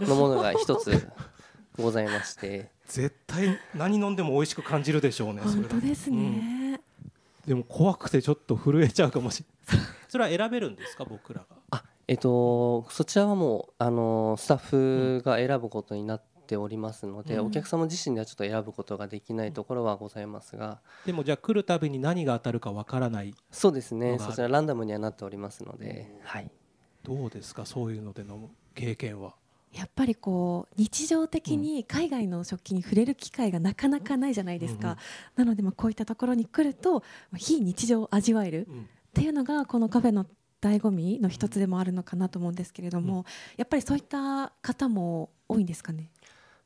Speaker 5: のものが一つございまして。
Speaker 1: 絶対何飲んでも美味しく感じるでしょうねそれ
Speaker 2: 本当ですね、
Speaker 1: でも怖くてちょっと震えちゃうかもしれない。それは選べるんですか僕らが？
Speaker 5: あえっとそちらはもうあのスタッフが選ぶことになっておりますので、
Speaker 2: うん。
Speaker 5: お客様自身ではちょっと選ぶことができないところはございますが。
Speaker 1: でもじゃあ来るたびに何が当たるかわからない
Speaker 5: そうですね。そちらランダムにはなっておりますので、はい、
Speaker 1: どうですか？そういうのでの経験は。
Speaker 2: やっぱりこう日常的に海外の食器に触れる機会がなかなかないじゃないですか、なのでまあこういったところに来ると非日常を味わえる
Speaker 1: うん。
Speaker 2: っていうのがこのカフェの醍醐味の一つでもあるのかなと思うんですけれども、やっぱりそういった方も多いんですかね？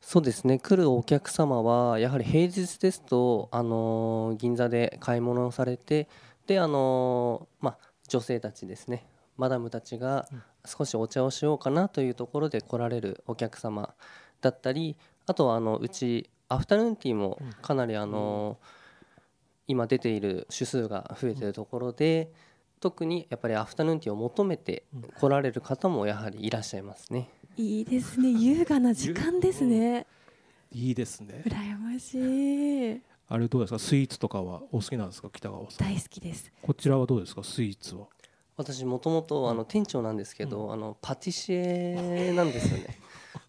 Speaker 5: そうですね。来るお客様はやはり平日ですと、あのー銀座で買い物をされてで、あのーまあ、女性たちですねマダムたちが
Speaker 1: うん。
Speaker 5: 少しお茶をしようかなというところで来られるお客様だったりあとはあのうちアフタヌーンティーもかなり、あのー今出ている種数が増えているところで特にやっぱりアフタヌーンティーを求めて来られる方もやはりいらっしゃいますね。
Speaker 2: いいですね。優雅な時間ですね。
Speaker 1: いいですね。
Speaker 2: 羨ましい。
Speaker 1: あれどうですか？スイーツとかはお好きなんですか？北川さん。
Speaker 2: 大好きです。
Speaker 1: こちらはどうですか？スイーツは
Speaker 5: 私もともとあの店長なんですけど、あのパティシエなんですよね。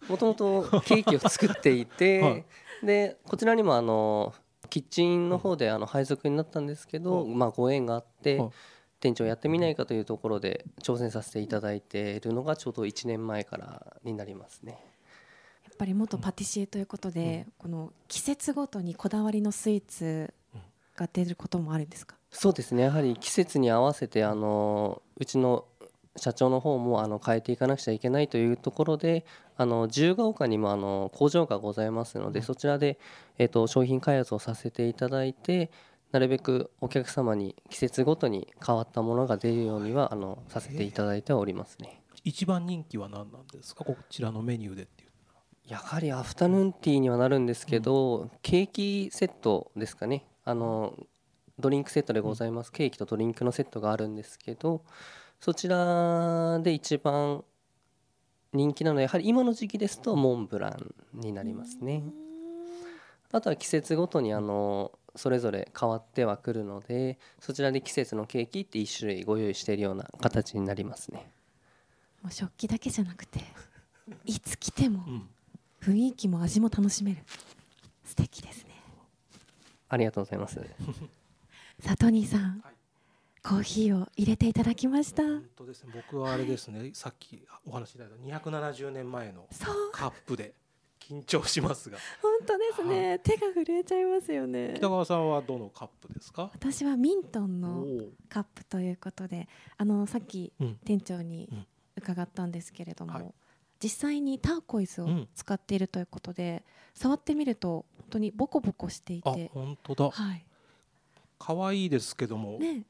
Speaker 5: もともとケーキを作っていて、
Speaker 1: はい
Speaker 5: でこちらにもあのキッチンの方であの配属になったんですけど、まあご縁があって、
Speaker 1: はい
Speaker 5: 店長やってみないかというところで挑戦させていただいているのがちょうど1年前からになりますね。
Speaker 2: やっぱり元パティシエということで、この季節ごとにこだわりのスイーツが出ることもあるんですか？
Speaker 5: そうですね。やはり季節に合わせてあのうちの社長の方もあの変えていかなくちゃいけないというところであの自由が丘にもあの工場がございますので、そちらで、えっと商品開発をさせていただいてなるべくお客様に季節ごとに変わったものが出るようにはあのさせていただいておりますね。
Speaker 1: 一番人気は何なんですか？こちらのメニューでっていう
Speaker 5: やはりアフタヌーンティーにはなるんですけど、ケーキセットですかね。あのドリンクセットでございます、ケーキとドリンクのセットがあるんですけどそちらで一番人気なのはやはり今の時期ですとモンブランになりますね。あとは季節ごとにあのそれぞれ変わってはくるのでそちらで季節のケーキって1種類ご用意しているような形になりますね。
Speaker 2: もう食器だけじゃなくて、いつ来ても
Speaker 1: うん。
Speaker 2: 雰囲気も味も楽しめる。素敵ですね。
Speaker 5: ありがとうございます
Speaker 2: さあトニーさん、
Speaker 1: はい。
Speaker 2: コーヒーを入れていただきました。
Speaker 1: 本当ですね。僕はあれですね。さっきお話しいただいた270年前のカップで緊張しますが。
Speaker 2: 本当ですね、手が震えちゃいますよね。
Speaker 1: 北川さんはどのカップですか？
Speaker 2: 私はミントン
Speaker 1: お
Speaker 2: の
Speaker 1: ー
Speaker 2: カップということであのさっき
Speaker 1: うん。
Speaker 2: 店長に
Speaker 1: うん。
Speaker 2: 伺ったんですけれども、
Speaker 1: はい。
Speaker 2: 実際にターコイズを
Speaker 1: うん。
Speaker 2: 使っているということで、触ってみると本当にボコボコしてい
Speaker 1: あ
Speaker 2: て
Speaker 1: 本当だ。
Speaker 2: はい
Speaker 1: 可愛いですけども、
Speaker 2: ね。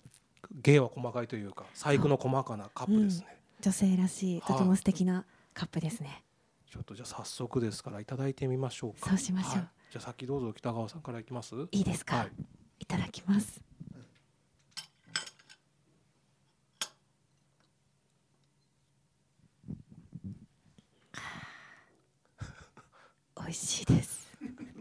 Speaker 1: 芸は細かいというか細工の細かなカップですね、
Speaker 2: 女性らしい
Speaker 1: はい
Speaker 2: とても素敵なカップですね、
Speaker 1: ちょっとじゃあ早速ですからいただいてみましょうか。
Speaker 2: そうしましょう。
Speaker 1: はい。じゃあ先どうぞ北川さんからいきます。
Speaker 2: いいですか、
Speaker 1: はい。
Speaker 2: い、ただきます。美味しいです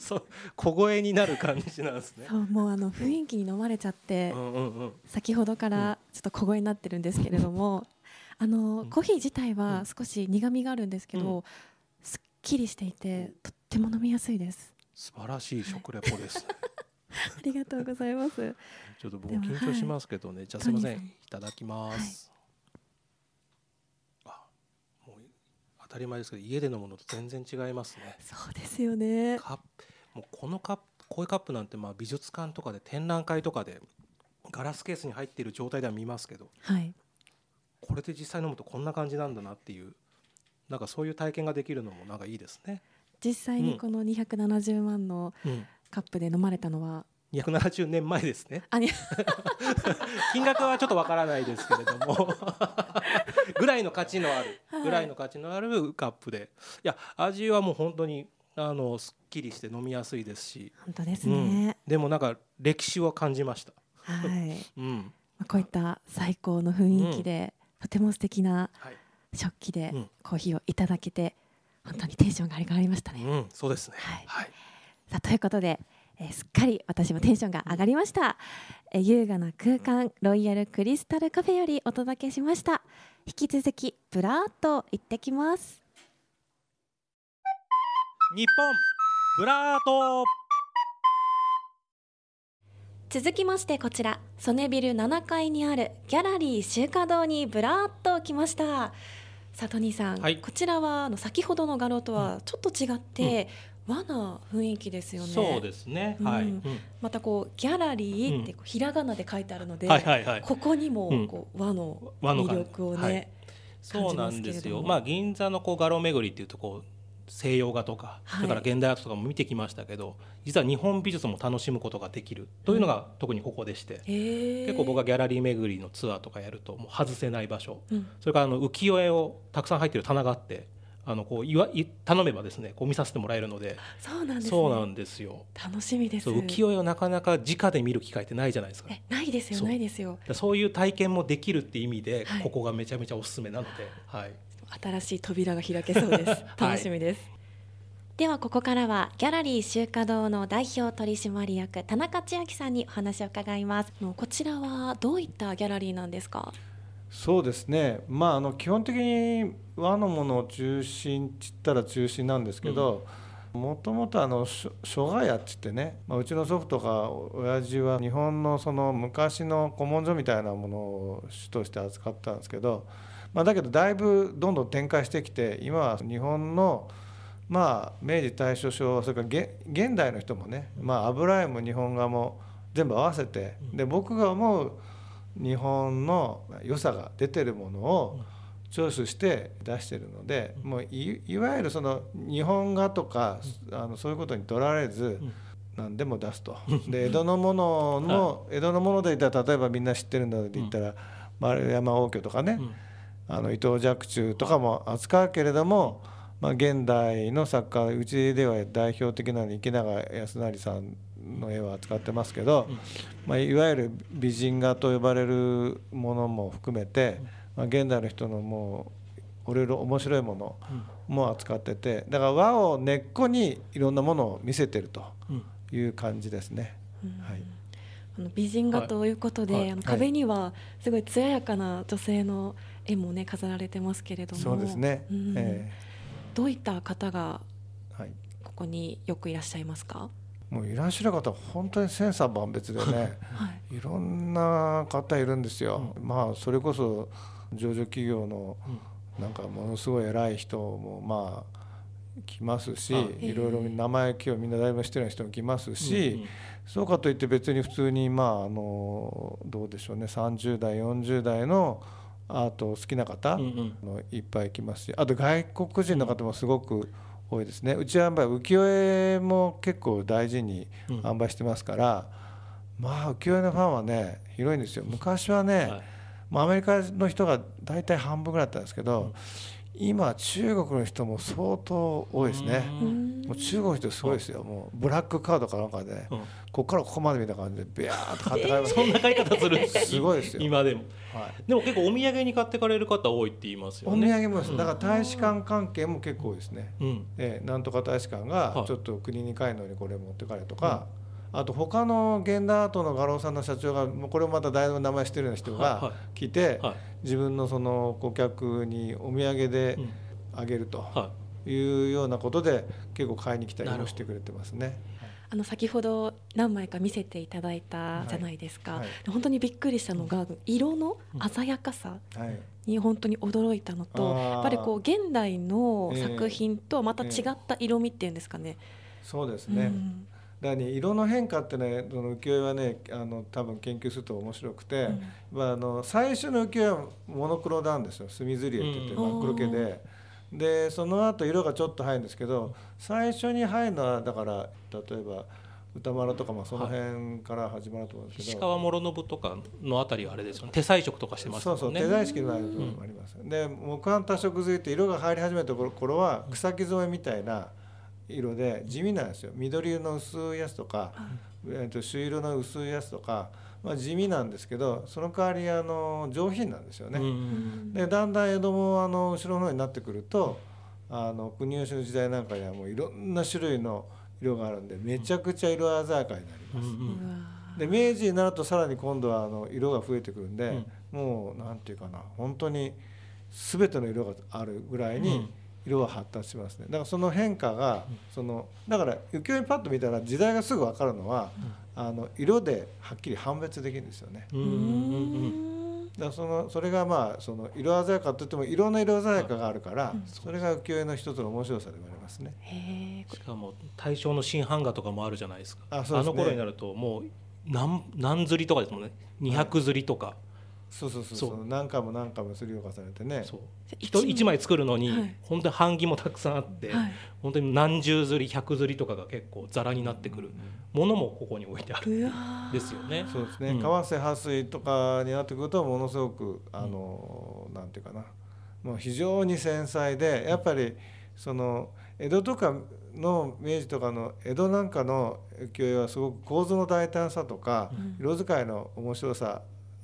Speaker 1: そう小声になる感じなんですね。
Speaker 2: そうもうあの雰囲気に飲まれちゃって、
Speaker 1: うんうんうん。
Speaker 2: 先ほどからちょっと小声になってるんですけれども、あの
Speaker 1: うん。
Speaker 2: コーヒー自体は少し苦みがあるんですけど、
Speaker 1: うん。
Speaker 2: すっきりしていてとっても飲みやすいです。
Speaker 1: 素晴らしい食レポです、ね、
Speaker 2: ありがとうございます。
Speaker 1: ちょっと僕緊張しますけどね、じゃあすみません。いただきます、あもう当たり前ですけど家で飲むのと全然違いますね。
Speaker 2: そうですよね。
Speaker 1: カップもうこのカップこういうカップなんてまあ美術館とかで展覧会とかでガラスケースに入っている状態では見ますけど
Speaker 2: はい。
Speaker 1: これで実際飲むとこんな感じなんだなっていうなんかそういう体験ができるのもなんかいいですね。
Speaker 2: 実際にこの270万の
Speaker 1: うん、
Speaker 2: カップで飲まれたのは
Speaker 1: ？270年前ですね。金額はちょっとわからないですけれども。ぐらいの価値のある、
Speaker 2: はい
Speaker 1: ぐらいの価値のあるカップで。いや味はもう本当にあのすっきりして飲みやすいですし、
Speaker 2: 本当です
Speaker 1: うん。
Speaker 2: ね、
Speaker 1: でもなんか歴史を感じました、
Speaker 2: はい。
Speaker 1: うん。
Speaker 2: まあこういった最高の雰囲気で、とても素敵な
Speaker 1: はい。
Speaker 2: 食器で
Speaker 1: うん。
Speaker 2: コーヒーをいただけて本当にテンションが上がりましたね。
Speaker 1: うん、そうですね。
Speaker 2: はい。
Speaker 1: はい、
Speaker 2: さあということで、えーすっかり私もテンションが上がりました、えー優雅な空間ロイヤルクリスタルカフェよりお届けしました。引き続きブラーっと行ってきます
Speaker 1: 日本ブラーっと。
Speaker 2: 続きましてこちら曽根ビル7階にあるギャラリー秋華洞にブラーっと来ました。さあトニーさん、
Speaker 1: はい。
Speaker 2: こちらはあの先ほどの画廊とはちょっと違って、和な雰囲気ですよね。
Speaker 1: そうですね、はい、
Speaker 2: うん。またこうギャラリーってこうひらがなで書いてあるので、
Speaker 1: はいはいはい。
Speaker 2: ここにも
Speaker 1: うん。
Speaker 2: こう和の魅力をね、
Speaker 1: はい。そうなんですよ。
Speaker 2: ま
Speaker 1: あ銀座のこう画廊巡りっていうとこう西洋画とか、
Speaker 2: はい。
Speaker 1: それから現代アートとかも見てきましたけど、実は日本美術も楽しむことができるというのが特にここでして、
Speaker 2: へー。
Speaker 1: 結構僕はギャラリー巡りのツアーとかやるともう外せない場所。
Speaker 2: うん。
Speaker 1: それからあの浮世絵をたくさん入ってる棚があって、あのこういわい頼めばですね、こう見させてもらえるので、
Speaker 2: そうなんですね。
Speaker 1: そうなんですよ。
Speaker 2: 楽しみです。
Speaker 1: 浮世絵をなかなか直で見る機会ってないじゃないですか。
Speaker 2: えないですよないですよ。
Speaker 1: そういう体験もできるって意味で、
Speaker 2: はい。
Speaker 1: ここがめちゃめちゃおすすめなので、はい。
Speaker 2: 新しい扉が開けそうです。楽しみです、ではここからはギャラリー集華堂の代表取締役田中千秋さんにお話を伺います。あのこちらはどういったギャラリーなんですか？
Speaker 6: そうですね、まあ、あの基本的に和のものを中心っつったら中心なんですけどもともとあの諸ヶ谷っつってね、まあ、うちの祖父とか親父は日本のその昔の古文書みたいなものを主として扱ったんですけど、まあ、だけどだいぶどんどん展開してきて今は日本のまあ明治大正昭和それから現現代の人もね、まあ、油絵も日本画も全部合わせてで僕が思う日本の良さが出てるものをチョイスして出してるのでもういいわゆるその日本画とかあのそういうことにとらわれず何でも出すと。で江戸のものの江戸のもので言ったら例えばみんな知ってるので言ったら丸山応挙とかねあの伊藤若冲とかも扱うけれども、まあ、現代の作家うちでは代表的なのに池永康成さんの絵を扱ってますけど、まあ、いわゆる美人画と呼ばれるものも含めて、まあ、現代の人のもういろいろ面白いものも扱っててだから和を根っこにいろんなものを見せてるという感じですね。はい。
Speaker 2: あの美人画ということで、
Speaker 1: はいはい。
Speaker 2: あの壁にはすごい艶やかな女性の絵もね飾られてますけれども。
Speaker 6: そうですね、
Speaker 2: うん。
Speaker 6: え
Speaker 2: どういった方がここによくいらっしゃいますか？
Speaker 6: もういらっしゃる方は本当に千差万別でね
Speaker 2: はい。
Speaker 6: い。ろんな方いるんですよ。まあそれこそ上場企業のなんかものすごい偉い人もまあ来ますし、
Speaker 1: はい
Speaker 6: いろいろ名前今日みんな誰も知ってない人も来ますし、
Speaker 1: うんうん
Speaker 6: そうかといって別に普通にまああのどうでしょうね。30代40代のアート好きな方、
Speaker 1: うん
Speaker 6: いっぱい来ますしあと外国人の方もすごく多いですね。うちはやっぱり浮世絵も結構大事に
Speaker 1: うん。
Speaker 6: 販売してますから、まあ浮世絵のファンはね広いんですよ。昔はね、
Speaker 1: はい。
Speaker 6: まあ、アメリカの人が大体半分ぐらいだったんですけど、今中国の人も相当多いですね。
Speaker 2: うん。
Speaker 6: もう中国の人すごいですよ、もうブラックカードかなんかで、
Speaker 1: うん。
Speaker 6: ここからここまでみたいな感じでビヤーッと買って帰ります、
Speaker 1: そんな買い方する
Speaker 6: すごいですよ。
Speaker 1: 今でも。
Speaker 6: はい。
Speaker 1: でも結構お土産に買ってかれる方多いって言いますよ
Speaker 6: お
Speaker 1: ね
Speaker 6: 土産もです、だから大使館関係も結構多いですね、
Speaker 1: うん。
Speaker 6: ええなんとか大使館が
Speaker 1: はい。
Speaker 6: ちょっと国に帰るのにこれ持ってかれとか、あと他の現代アートの画廊さんの社長がもうこれもまた誰の名前してるような人
Speaker 1: はいは
Speaker 6: が来て、
Speaker 1: はい。
Speaker 6: 自分のその顧客にお土産で
Speaker 1: うん
Speaker 6: あげると
Speaker 1: は
Speaker 6: い。うようなことで結構買いに来たりもしてくれてますね。
Speaker 2: あの先ほど何枚か見せていただいたじゃないですか、
Speaker 6: はい。はい
Speaker 2: 本当にびっくりしたのが色の鮮やかさ
Speaker 6: はい。
Speaker 2: に本当に驚いたのと、
Speaker 6: あー。
Speaker 2: やっぱりこう現代の作品とまた違った色味っていうんですかね。
Speaker 6: そうですね、
Speaker 2: うん
Speaker 6: だからね色の変化ってねその浮世絵はねあの多分研究すると面白くて、
Speaker 2: うん。
Speaker 6: まあ、あの最初の浮世絵はモノクロなんですよ。墨ずり絵って言って
Speaker 2: うん。
Speaker 6: 真っ黒系で。でその後色がちょっと入るんですけど最初に入るのはだから例えば歌丸とかまあその辺から始まると思うんですけど、
Speaker 1: 石川諸信とかのあたりはあれですよね。手彩色とかしてます
Speaker 6: そうそう
Speaker 1: もんね
Speaker 6: 手彩色のある部分もあります、で木版多色づいて色が入り始めた頃頃は草木染めみたいな色で地味なんですよ。緑色の薄いやつとか、えー、と朱色の薄いやつとか、まあ、地味なんですけどその代わりあの上品なんですよね。
Speaker 1: うんうん
Speaker 6: でだんだん江戸もあの後ろの方になってくるとあの国吉の時代なんかにはもういろんな種類の色があるんでめちゃくちゃ色鮮やかになります。
Speaker 1: うんうん
Speaker 6: で明治になるとさらに今度はあの色が増えてくるんで、もうなんていうかな本当に全ての色があるぐらいに
Speaker 1: うん
Speaker 6: 色は発達しますね。だからその変化が、そのだから浮世絵パッと見たら時代がすぐ分かるのは、あの色ではっきり判別できるんですよね。
Speaker 1: うんうんうんうん。
Speaker 6: だからそのそれがまあその色鮮やかといってもいろんな色鮮やかがあるから、それが浮世絵の一つの面白さでもありますね。
Speaker 1: しかも大正の新版画とかもあるじゃないですか。
Speaker 6: あね。
Speaker 1: の頃になるともう何何釣りとかですもんね。200釣りとか、
Speaker 6: そうそうそうそう
Speaker 1: そう。
Speaker 6: 何回も何回もすりを重ねてね。
Speaker 1: そう。
Speaker 2: 一
Speaker 1: 一一枚作るのに、
Speaker 2: はい。
Speaker 1: 本当に版木もたくさんあって、
Speaker 2: はい。
Speaker 1: 本当に何十釣り100釣りとかが結構ざらになってくる。ものもここに置いてある。ですよね。
Speaker 6: そうですね、
Speaker 1: うん。
Speaker 6: 為替破水とかになってくるとものすごくあの、なんていうかな。もう非常に繊細でやっぱりその江戸とかの明治とかの江戸なんかの浮世絵はすごく構造の大胆さとか、色使いの面白さ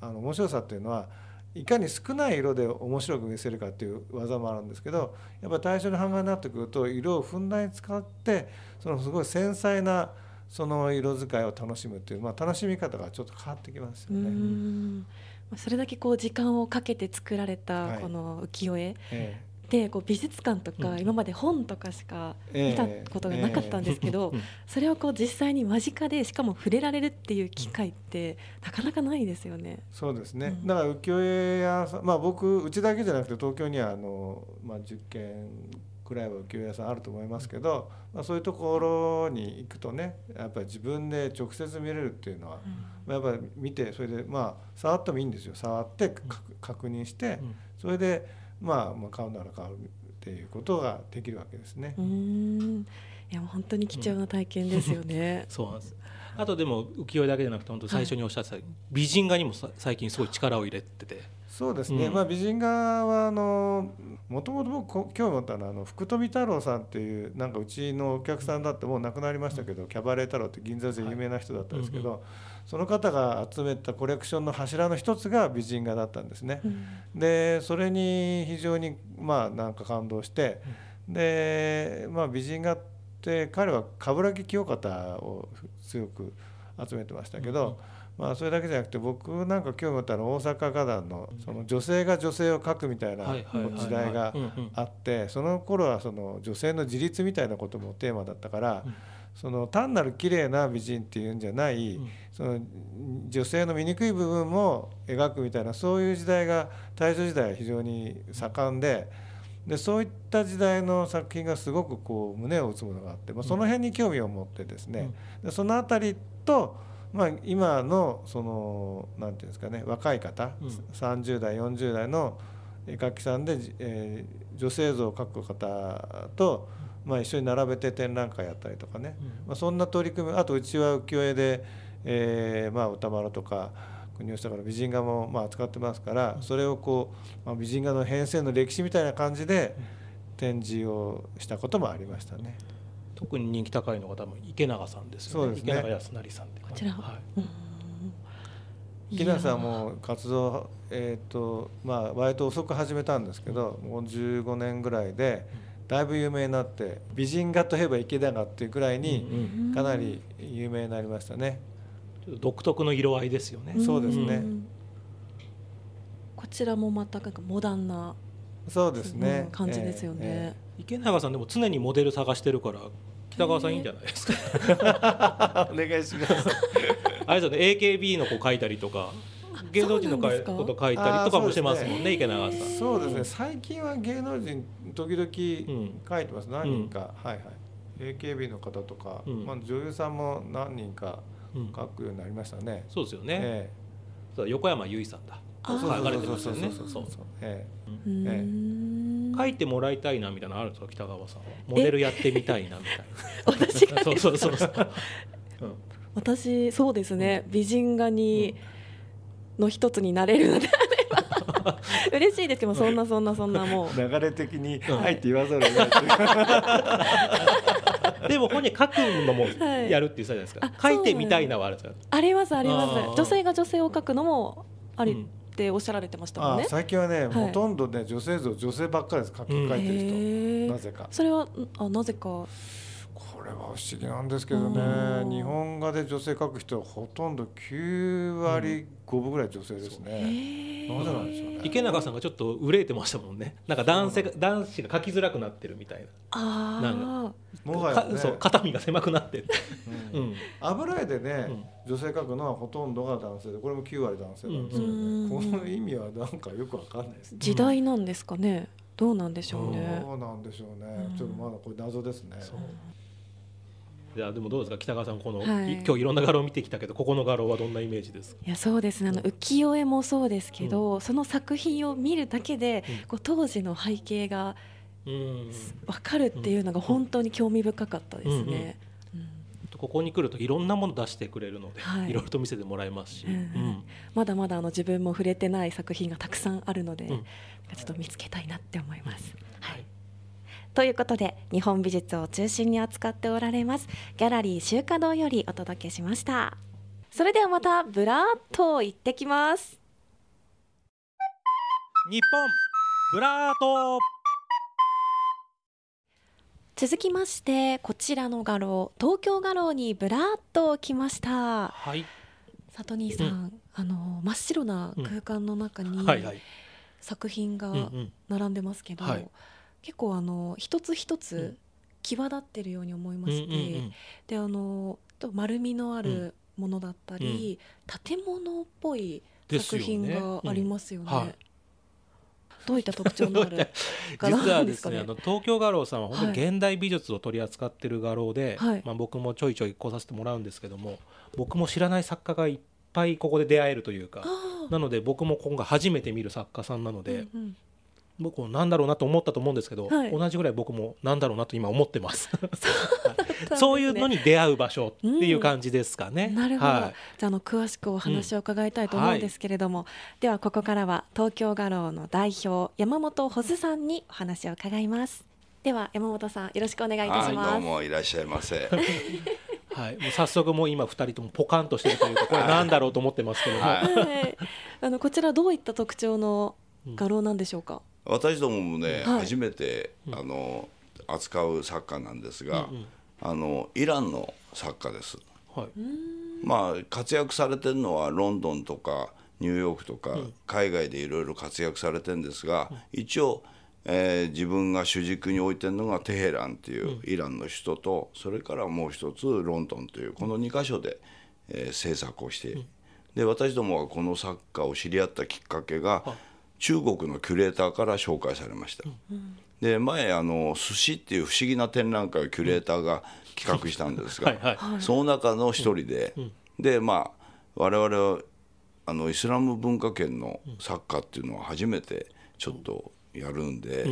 Speaker 6: あの面白さっていうのはいかに少ない色で面白く見せるかっていう技もあるんですけどやっぱ対象の版画になってくると色をふんだんに使ってそのすごい繊細なその色使いを楽しむっていう、まあ、楽しみ方がちょっと変わってきますよ
Speaker 2: う
Speaker 6: ね。
Speaker 2: それだけこう時間をかけて作られ
Speaker 6: はい。
Speaker 2: たこの浮世絵。
Speaker 6: え
Speaker 2: でこう美術館とか
Speaker 1: うん。
Speaker 2: 今まで本とかしか
Speaker 6: え
Speaker 2: 見たことがなかったんですけど
Speaker 1: うん。
Speaker 2: それをこう実際に間近でしかも触れられるっていう機会ってなかなかないですよね。
Speaker 6: そうですね、
Speaker 2: うん。
Speaker 6: だから浮世絵屋さんまあ僕うちだけじゃなくて東京にはあの、まあ、10軒くらいは浮世絵屋さんあると思いますけど、まあ、そういうところに行くとねやっぱり自分で直接見れるっていうのは、まあやっぱり見てそれでまあ触ってもいいんですよ。触ってか確認して
Speaker 1: うん。
Speaker 6: それでまあまあ買うなら買うっていうことができるわけですね。
Speaker 2: う。ん。いやもう本当に貴重な体験ですよね。
Speaker 1: そうなんです。あとでも浮世絵だけじゃなくて本当最初におっしゃってた美人画にもさ最近すごい力を入れてて。
Speaker 6: そうですね、
Speaker 1: うん。
Speaker 6: まあ美人画はあのもともと僕こ興味持ったのはあの福富太郎さんっていうなんかうちのお客さんだってもう亡くなりましたけど、キャバレー太郎って銀座で有名な人だったんですけど、
Speaker 1: はい
Speaker 6: その方が集めたコレクションの柱の一つが美人画だったんですね。
Speaker 2: うん。
Speaker 6: でそれに非常にまあなんか感動して、でまあ美人画って彼は冠城清方を強く集めてましたけど、まあそれだけじゃなくて僕なんか興味持ったのは大阪画壇のその女性が女性を描くみたいな時代が
Speaker 1: うんうん。
Speaker 6: あってその頃はその女性の自立みたいなこともテーマだったから、
Speaker 1: うん
Speaker 6: その単なる綺麗な美人っていうんじゃない、
Speaker 1: うん。
Speaker 6: その女性の醜い部分も描くみたいなそういう時代が大正時代は非常に盛んででそういった時代の作品がすごくこう胸を打つものがあって、まあ、その辺に興味を持ってですね、でその辺りと、まあ、今のそのなんていうんですかね若い方、
Speaker 1: うん。
Speaker 6: 30代40代の絵描きさんで、えー女性像を描く方と、まあ、一緒に並べて展覧会やったりとかね、まあ、そんな取り組みあとうちは浮世絵で、えーまあ、歌丸とか国吉とかの美人画もまあ扱ってますからそれをこう、まあ、美人画の変遷の歴史みたいな感じで展示をしたこともありましたね。
Speaker 1: 特に人気高いのが多分池永さんですよね。
Speaker 6: そうですね。
Speaker 1: 池永康成さんって
Speaker 2: こちら。
Speaker 1: はい。
Speaker 2: うん。
Speaker 6: 木梨さんも活動、えーとまあ、割と遅く始めたんですけど、もう15年ぐらいでだいぶ有名になって美人画といえば池田画っていうくらいに
Speaker 1: うん
Speaker 6: かなり有名になりましたね。
Speaker 1: ちょっと独特の色合いですよね、
Speaker 6: そうですね。
Speaker 2: ん。こちらもまたなんかモダンな
Speaker 6: そうですね。
Speaker 2: うん感じですよね。
Speaker 6: え
Speaker 1: 池永さんでも常にモデル探してるから北川さんいいんじゃないですか
Speaker 6: ええ。お願いします。
Speaker 1: あれですよね AKB の子描いたりとか芸能人のこと描いたりとかもしてますもんね池永さん。
Speaker 6: そうですね。最近は芸能人時々
Speaker 1: ん。
Speaker 6: 書いてます。何人か、はいはい。AKB の方とか、
Speaker 1: うん。
Speaker 6: まあ女優さんも何人か
Speaker 1: うん
Speaker 6: 書くようになりましたね。
Speaker 1: そうですよね、
Speaker 6: え
Speaker 1: そう横山由依さんだ。書かれてましたよね。
Speaker 6: そうそうそうそう。え
Speaker 2: うーん。
Speaker 1: 書いてもらいたいなみたいなのあるんですか？北川さんはモデルやってみたいなみたいな。
Speaker 2: 私が
Speaker 1: そうそうそうそう、うん。
Speaker 2: 私そうですね。美人画にの一つになれるのであれば。嬉しいですけどそんなそんなそんなもう。
Speaker 6: 流れ的に「はい」って言わざるを得ない。
Speaker 1: でも本人書くのも
Speaker 2: はい。
Speaker 1: やるって言ってたじゃないですか、
Speaker 2: あ
Speaker 1: 書いてみたいなはあるんですか。
Speaker 2: あります。あります。女性が女性を描くのもあり
Speaker 1: うん
Speaker 2: っておっしゃられてましたもん
Speaker 6: あ
Speaker 2: ね、
Speaker 6: 最近はね、
Speaker 2: はい。
Speaker 6: ほとんどね女性像女性ばっかりです。書き
Speaker 1: うん
Speaker 6: 書いてる人、なぜか。
Speaker 2: それはんあなぜか。
Speaker 6: これは不思議なんですけどね。
Speaker 2: うん。
Speaker 6: 日本画で女性描く人はほとんど9割5分ぐらい女性です
Speaker 2: へ
Speaker 6: ね、
Speaker 2: ー。
Speaker 6: なぜなんでしょうね。
Speaker 1: 池永さんがちょっと憂えてましたもんね。なんか男性が男子が書きづらくなってるみたい
Speaker 2: あ
Speaker 1: なん
Speaker 2: あ
Speaker 6: もはやね。
Speaker 1: かそう肩身が狭くなってる、
Speaker 6: うん。
Speaker 1: うん。
Speaker 6: 油絵でね、女性描くのはほとんどが男性でこれも9割男性なんですよね、
Speaker 2: うん。
Speaker 6: この意味はなんかよくわかんないです。
Speaker 2: 時代なんですかね。どうなんでしょうね。
Speaker 6: どうなんでしょうね、
Speaker 2: うん。
Speaker 6: ちょっとまだこれ謎ですね。
Speaker 1: そういやでもどうですか？北川さんこの、
Speaker 2: はい。
Speaker 1: い今日いろんな画廊見てきたけどここの画廊はどんなイメージですか？
Speaker 2: いやそうですね。あの浮世絵もそうですけど、その作品を見るだけで、
Speaker 1: うん。
Speaker 2: こう当時の背景が
Speaker 1: うん。
Speaker 2: 分かるっていうのが本当に興味深かったですね。うん
Speaker 1: ここに来るといろんなもの出してくれるので、
Speaker 2: はい。
Speaker 1: いろいろと見せてもらえますし、
Speaker 2: うん
Speaker 1: うん。
Speaker 2: まだまだあの自分も触れてない作品がたくさんあるので、
Speaker 1: うん。
Speaker 2: ちょっと見つけたいなって思います。
Speaker 1: はい
Speaker 2: ということで日本美術を中心に扱っておられますギャラリー秋華洞よりお届けしました。それではまたブラーっと行ってきます。
Speaker 1: 日本ブラーっと。
Speaker 2: 続きましてこちらの画廊東京画廊にブラーっと来ました。
Speaker 1: はい。
Speaker 2: トニーさん、あの真っ白な空間の中に
Speaker 1: はいはい。
Speaker 2: 作品が
Speaker 1: うんうん。
Speaker 2: 並んでますけど、
Speaker 1: はい
Speaker 2: 結構あの一つ一つ、う
Speaker 1: ん。
Speaker 2: 際立ってるように思いま
Speaker 1: して、うん
Speaker 2: うん、
Speaker 1: うん。
Speaker 2: であのと丸みのあるものだったり、建物っぽい作品がありますよね。
Speaker 1: うん。はい。
Speaker 2: どういった特徴のある
Speaker 1: 実はです
Speaker 2: ね
Speaker 1: ねあの東京画廊さんは本当現代美術を取り扱ってる画廊で、
Speaker 2: はい。
Speaker 1: まあ、僕もちょいちょい来させてもらうんですけども僕も知らない作家がいっぱいここで出会えるというか
Speaker 2: あ
Speaker 1: なので僕も今回初めて見る作家さんなの
Speaker 2: ー
Speaker 1: で、
Speaker 2: うんうん
Speaker 1: 僕もなんだろうなと思ったと思うんですけど、
Speaker 2: はい。
Speaker 1: 同じぐらい僕もなんだろうなと今思ってます。
Speaker 2: そうだったんですね。
Speaker 1: そういうのに出会う場所っていう感じですかね、
Speaker 2: なるほど、
Speaker 1: はい。
Speaker 2: じゃああの詳しくお話を伺いたいと思うんですけれども、ではここからは東京画廊の代表山本穂津さんにお話を伺います。では山本さんよろしくお願いいたし
Speaker 7: はい、
Speaker 2: ます
Speaker 7: どうもいらっしゃいませ。
Speaker 1: はい、もう早速もう今2人ともポカンとしてるというかこれなんだろうと思ってますけども、
Speaker 7: はい。
Speaker 2: はい、あのこちらどういった特徴の画廊なんでしょうか、
Speaker 7: 私どももね、
Speaker 2: はい。
Speaker 7: 初めてあの扱う作家なんですが、
Speaker 1: うんうん。
Speaker 7: あのイランの作家です。
Speaker 1: はい。
Speaker 7: まあ活躍されてるのはロンドンとかニューヨークとか、海外でいろいろ活躍されてるんですが、一応、えー自分が主軸に置いてるのがテヘランっていうイランの首都と、それからもう一つロンドンというこの2か所で、えー制作をして、で私どもはこの作家を知り合ったきっかけが、中国のキュレーターから紹介されました。で前あの寿司っていう不思議な展覧会をキュレーターが企画したんですが、
Speaker 1: はいはい。
Speaker 7: その中の一人で、でまあ我々はあのイスラム文化圏の作家っていうのは初めてちょっとやるんで、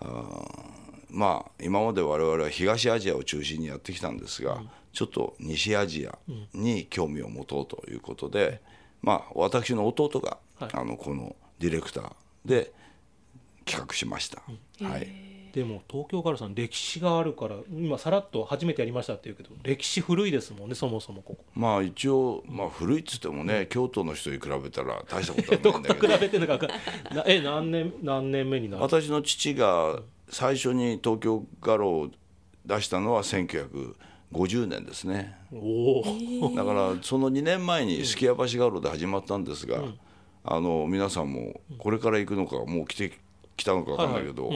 Speaker 7: あーまあ今まで我々は東アジアを中心にやってきたんですが、ちょっと西アジアに興味を持とうということで、まあ私の弟が、
Speaker 1: はい。
Speaker 7: あのこのディレクター。で企画しました。はい。
Speaker 1: でも東京ガラさん歴史があるから今さらっと初めてやりましたって言うけど歴史古いですもんねそもそもここ。
Speaker 7: まあ一応、まあ、古いっつってもね、京都の人に比べたら大したことないんだけど。
Speaker 1: こと比べてるのかなえ何年何年目になる？
Speaker 7: 私の父が最初に東京画廊を出したのは1950年ですね。
Speaker 1: おお
Speaker 7: だからその2年前にすきや橋画廊で始まったんですが、あの皆さんもこれから行くのかもう来てきたのか分かんないけど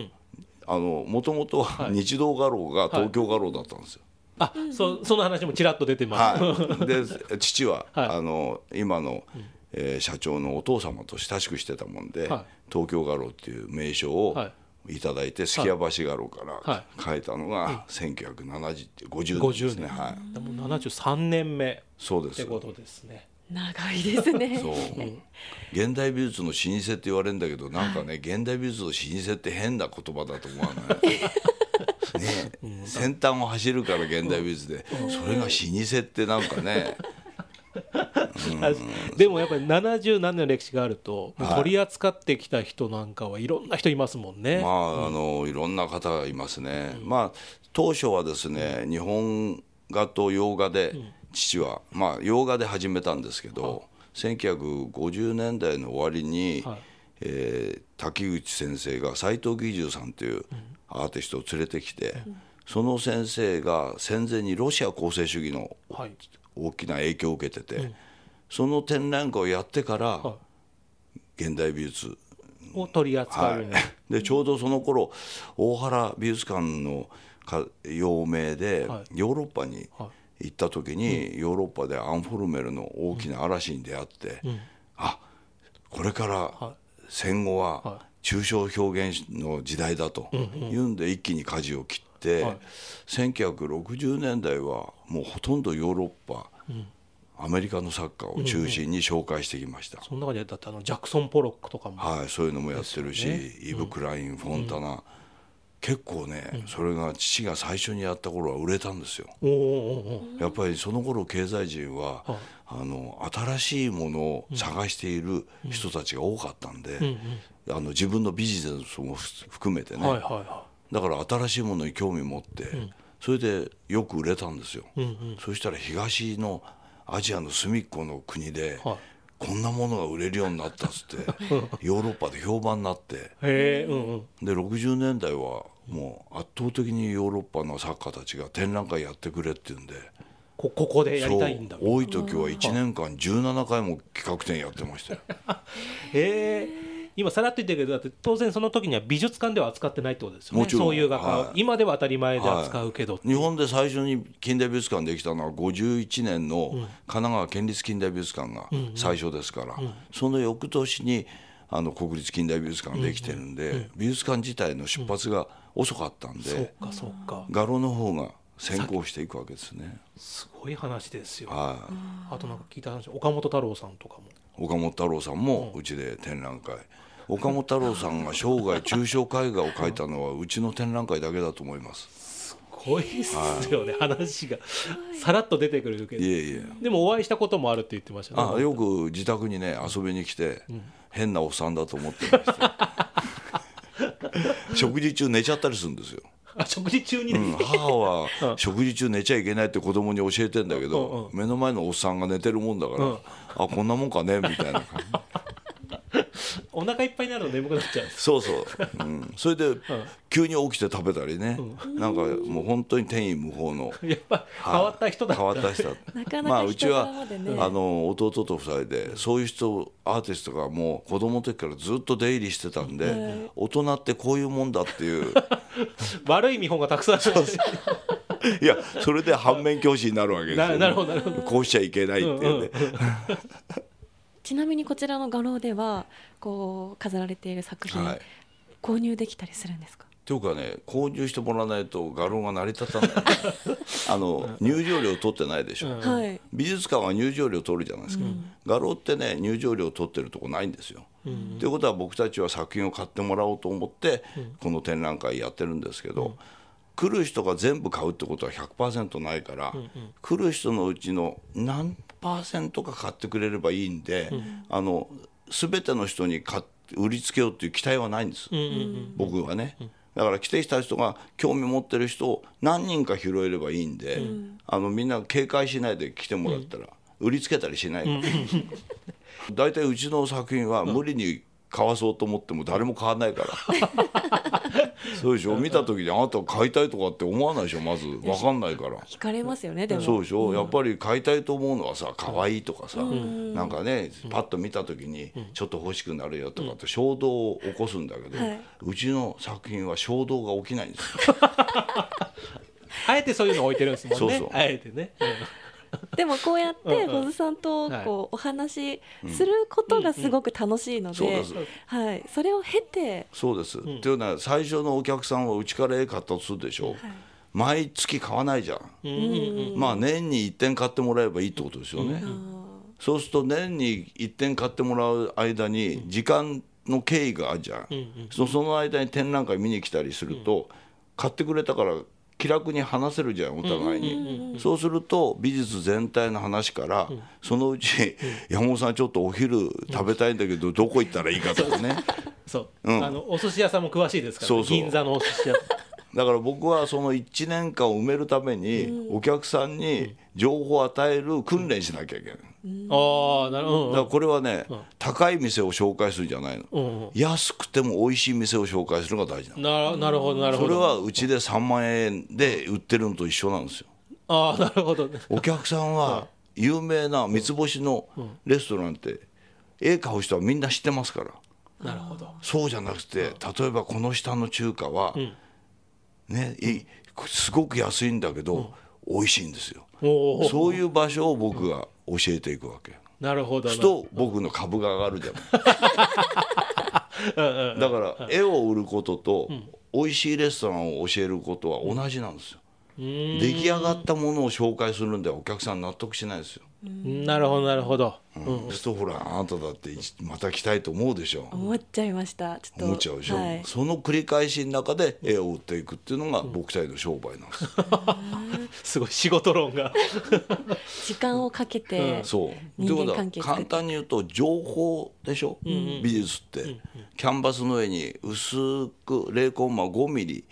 Speaker 7: もともとは日動画廊が東京画廊だったんですよ。
Speaker 1: あそその話もちらっと出てます、
Speaker 7: はい、で父は、
Speaker 1: はい。
Speaker 7: あの今の、えー社長のお父様と親しくしてたもんで、
Speaker 1: はい。
Speaker 7: 東京画廊っていう名称を
Speaker 1: はい。
Speaker 7: ただいて、すきや橋画廊か
Speaker 1: は
Speaker 7: ら変えたのが1970って50年
Speaker 1: 50
Speaker 7: ですね、
Speaker 1: 年、
Speaker 7: はい、
Speaker 1: でも73年目
Speaker 7: そうです。
Speaker 1: ってことですね
Speaker 2: 長いですね。
Speaker 7: そう。現代美術の老舗って言われるんだけどなんかね現代美術の老舗って変な言葉だと思わない？ね、先端を走るから現代美術で、それが老舗ってなんかね。
Speaker 1: でもやっぱり70何年の歴史があると、
Speaker 7: はい。
Speaker 1: 取り扱ってきた人なんかはいろんな人いますもんね。
Speaker 7: まああのいろんな方がいますね、まあ当初はですね日本画と洋画で父は、まあ洋画で始めたんですけど、1950年代の終わりに、
Speaker 1: はい。
Speaker 7: えー滝口先生が斎藤義重さんというアーティストを連れてきて、その先生が戦前にロシア構成主義の
Speaker 1: はい。
Speaker 7: 大きな影響を受けてて、その展覧会をやってから、
Speaker 1: は
Speaker 7: 現代美術
Speaker 1: を取り扱うように。なる、
Speaker 7: でちょうどその頃大原美術館のか用命で
Speaker 1: はい。
Speaker 7: ヨーロッパに
Speaker 1: は
Speaker 7: 行った時にヨーロッパでアンフォルメルの大きな嵐に出会って、あこれから
Speaker 1: は
Speaker 7: 戦後
Speaker 1: は
Speaker 7: は抽象表現の時代だというん。で一気に舵を切って、
Speaker 1: はい。
Speaker 7: 1960年代はもうほとんどヨーロッパ、アメリカの作家を中心に紹介してきました。
Speaker 1: その中でだってあのジャクソン・ポロックとかも、
Speaker 7: はい、そういうのもやってるし、
Speaker 1: ね。
Speaker 7: イブ・クライン、フォンタナ、結構ね、それが父が最初にやった頃は売れたんですよ。やっぱりその頃経済人は、
Speaker 1: はい。
Speaker 7: あの新しいものを探している人たちが多かったんで、あの自分のビジネスも含めてね、だから新しいものに興味持って、それでよく売れたんですよ。そしたら東のアジアの隅っこの国で、
Speaker 1: はい。
Speaker 7: こんなものが売れるようになったっつって ヨーロッパで評判になって。で60年代はもう圧倒的にヨーロッパの作家たちが展覧会やってくれって言うんで。
Speaker 1: こここでやりたいんだ。
Speaker 7: 多い時は1年間17回も企画展やってましたよ。
Speaker 1: へえ。今さらっと言ってるけどだって当然その時には美術館では扱ってないってことですよね。
Speaker 7: もちろん。
Speaker 1: そういう画家を、
Speaker 7: はい。
Speaker 1: 今では当たり前で扱うけど、
Speaker 7: 日本で最初に近代美術館できたのは51年の神奈川県立近代美術館が最初ですから、その翌年にあの国立近代美術館ができてるんで、美術館自体の出発が遅かったん
Speaker 1: そう
Speaker 7: で、
Speaker 1: かそうか。
Speaker 7: 画廊の方が先行していくわけですね。
Speaker 1: すごい話ですよ。
Speaker 7: はい。
Speaker 1: あとなんか聞いた話岡本太郎さんとかも。
Speaker 7: 岡本太郎さんもうちで展覧会。岡本太郎さんが生涯抽象絵画を描いたのはうちの展覧会だけだと思います。
Speaker 1: すごいっすよね話が。さらっと出てくるけど。
Speaker 7: いえいえ。
Speaker 1: でもお会いしたこともあるって言ってましたね
Speaker 7: あよく自宅にね遊びに来て、変なおっさんだと思ってました 食事中寝ちゃったりするんですよ、
Speaker 1: あ食事中に？ね、
Speaker 7: うん、母は 食事中寝ちゃいけないって子供に教えてんだけど、目の前のおっさんが寝てるもんだから、
Speaker 1: うん。
Speaker 7: あこんなもんかねみたいな感じ
Speaker 1: お腹いっぱいになるの眠くなっちゃう
Speaker 7: そうそう、うん、それで 急に起きて食べたりね、なんかもう本当に天衣無縫の。
Speaker 1: やっぱ変わった人だった。
Speaker 7: 変わった人だ
Speaker 2: なかな
Speaker 7: まあうちはあの弟と二人でそういう人アーティストがもう子供の時からずっと出入りしてたんで、大人ってこういうもんだっていう。
Speaker 1: 悪い見本がたくさんある
Speaker 7: いやそれで反面教師になるわけですよ、
Speaker 1: ななるほどなるほど。
Speaker 7: こうしちゃいけないっていうね、
Speaker 2: ちなみにこちらの画廊ではこう飾られている作品、
Speaker 7: はい。
Speaker 2: 購入できたりするんですか？
Speaker 7: というかね購入してもらわないと画廊が成り立たない。あの入場料取ってないでしょ、
Speaker 1: うん。
Speaker 2: はい。
Speaker 7: 美術館は入場料取るじゃないですか、画廊ってね入場料取ってるとこないんですよ。と、いうことは僕たちは作品を買ってもらおうと思って、この展覧会やってるんですけど、来る人が全部買うってことは100%ないから、来る人のうちの何パーセントか買ってくれればいいんで、あの全ての人に買っ売りつけようっていう期待はないんです、僕はね。だから来てきた人が興味持ってる人を何人か拾えればいいんで、あのみんな警戒しないで来てもらったら、売りつけたりしないから、大体うちの作品は無理に買わそうと思っても誰も買わないから そうでしょ。見た時にあなた買いたいとかって思わないでしょ。まず分かんないから。
Speaker 2: 惹かれますよねでも。
Speaker 7: そうでしょ、やっぱり買いたいと思うのはさ可愛いとかさ、なんかねパッと見た時にちょっと欲しくなるよとかって衝動を起こすんだけど、
Speaker 2: はい。う
Speaker 7: ちの作品は衝動が起きないんですよ。
Speaker 1: あえてそういうの置いてるんですもんね。
Speaker 7: そうそう。
Speaker 1: あえてね、
Speaker 2: でもこうやって
Speaker 1: うんうん。
Speaker 2: 保津さんと
Speaker 1: はい
Speaker 2: こうお話しすることがすごく楽しいのではい。それを経て
Speaker 7: そうです、っていうのは最初のお客さんはうちから絵買ったとするでしょ、毎月買わないじゃん、
Speaker 1: うんうんうん
Speaker 7: まあ年に1点買ってもらえばいいってことですよね、そうすると年に1点買ってもらう間に時間の経緯があるじゃん、そその間に展覧会見に来たりすると、買ってくれたから気楽に話せるじゃんお互いに、そうすると美術全体の話から、そのうち、山本さんちょっとお昼食べたいんだけどどこ行ったらいいかとかね。
Speaker 1: そう、
Speaker 7: うん。
Speaker 1: あのお寿司屋さんも詳しいですから、ね、
Speaker 7: そうそう。
Speaker 1: 銀座のお寿司屋さん。
Speaker 7: だから僕はその1年間を埋めるためにお客さんに情報を与える訓練しなきゃいけない、
Speaker 1: ああなるほど。
Speaker 7: だからこれはね、高い店を紹介するんじゃないの、
Speaker 1: うんうん。
Speaker 7: 安くても美味しい店を紹介するのが大事なの。
Speaker 1: ななるほどなるほど。
Speaker 7: それはうちで3万円で売ってるのと一緒なんですよ。
Speaker 1: ああなるほど。ね
Speaker 7: お客さんは有名な三つ星のレストランって絵買う人はみんな知ってますから。
Speaker 1: なるほど。
Speaker 7: そうじゃなくて例えばこの下の中華は、ねいすごく安いんだけど、美味しいんですよ。そういう場所を僕が教えていくわけ。
Speaker 1: なるほど。な
Speaker 7: すると僕の株が上がるじゃん。だから絵を売ることと美味しいレストランを教えることは同じなんですよ。
Speaker 1: うん。
Speaker 7: 出来上がったものを紹介するんではお客さん納得しないですよ
Speaker 1: なるほどなるほど、うん。
Speaker 7: そうするとほらあなただってまた来たいと思うでしょ。
Speaker 2: 思っちゃいました。ちょっと。
Speaker 7: 思っちゃうでしょ、
Speaker 2: はい、
Speaker 7: その繰り返しの中で絵を売っていくっていうのが僕たちの商売なんです、
Speaker 1: すごい仕事論が。
Speaker 2: 時間をかけて、
Speaker 7: そう。
Speaker 2: 人間
Speaker 7: ということは
Speaker 2: 関
Speaker 7: 簡単に言うと情報でしょ、美術って、キャンバスの上に薄く0コンマ5ミリ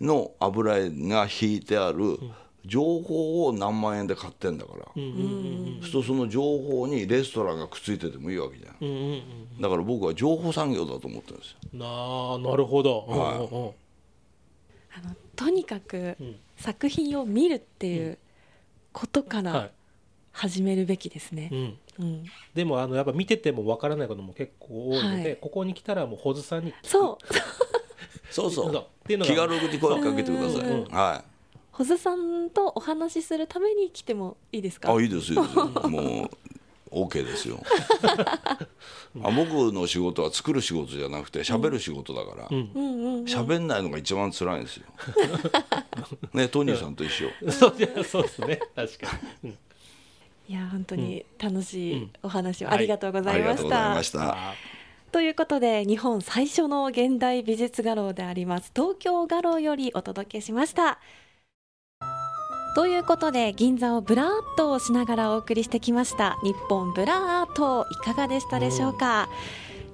Speaker 7: の油絵が引いてある情報を何万円で買ってんだから、そうするとその情報にレストランがくっついててもいいわけじゃん、
Speaker 1: うんうんうん。
Speaker 7: だから僕は情報産業だと思ってるんですよ。
Speaker 1: なあなるほど、
Speaker 7: はい
Speaker 1: うんうん。うん
Speaker 2: あのとにかく
Speaker 1: うん。
Speaker 2: 作品を見るっていうことから
Speaker 1: は
Speaker 2: 始めるべきですね。
Speaker 1: い、うん、
Speaker 2: うん。
Speaker 1: でもあのやっぱ見ててもわからないことも結構多いので、
Speaker 2: はい。
Speaker 1: ここに来たらもう保津さんに
Speaker 2: そう。
Speaker 7: そう そう。
Speaker 1: っていうのが。
Speaker 7: 気軽に声かけてください、
Speaker 2: うん。
Speaker 7: はい
Speaker 2: 保津さんとお話しするために来てもいいですか？
Speaker 7: あいいですいいですもう OK ですよ。あ僕の仕事は作る仕事じゃなくて喋る仕事だから
Speaker 1: うん。
Speaker 2: うんうん
Speaker 7: ないのが一番辛いんですよ。ねトニーさんと一緒。
Speaker 1: そうですね。確かに、うん。
Speaker 2: いや本当に楽しいお話を
Speaker 1: はい
Speaker 2: ありがとうございました。
Speaker 7: とうございま。した。
Speaker 2: ということで日本最初の現代美術画廊であります東京画廊よりお届けしました。ということで銀座をブラーっとしながらお送りしてきました日本ブラーっといかがでしたでしょうか、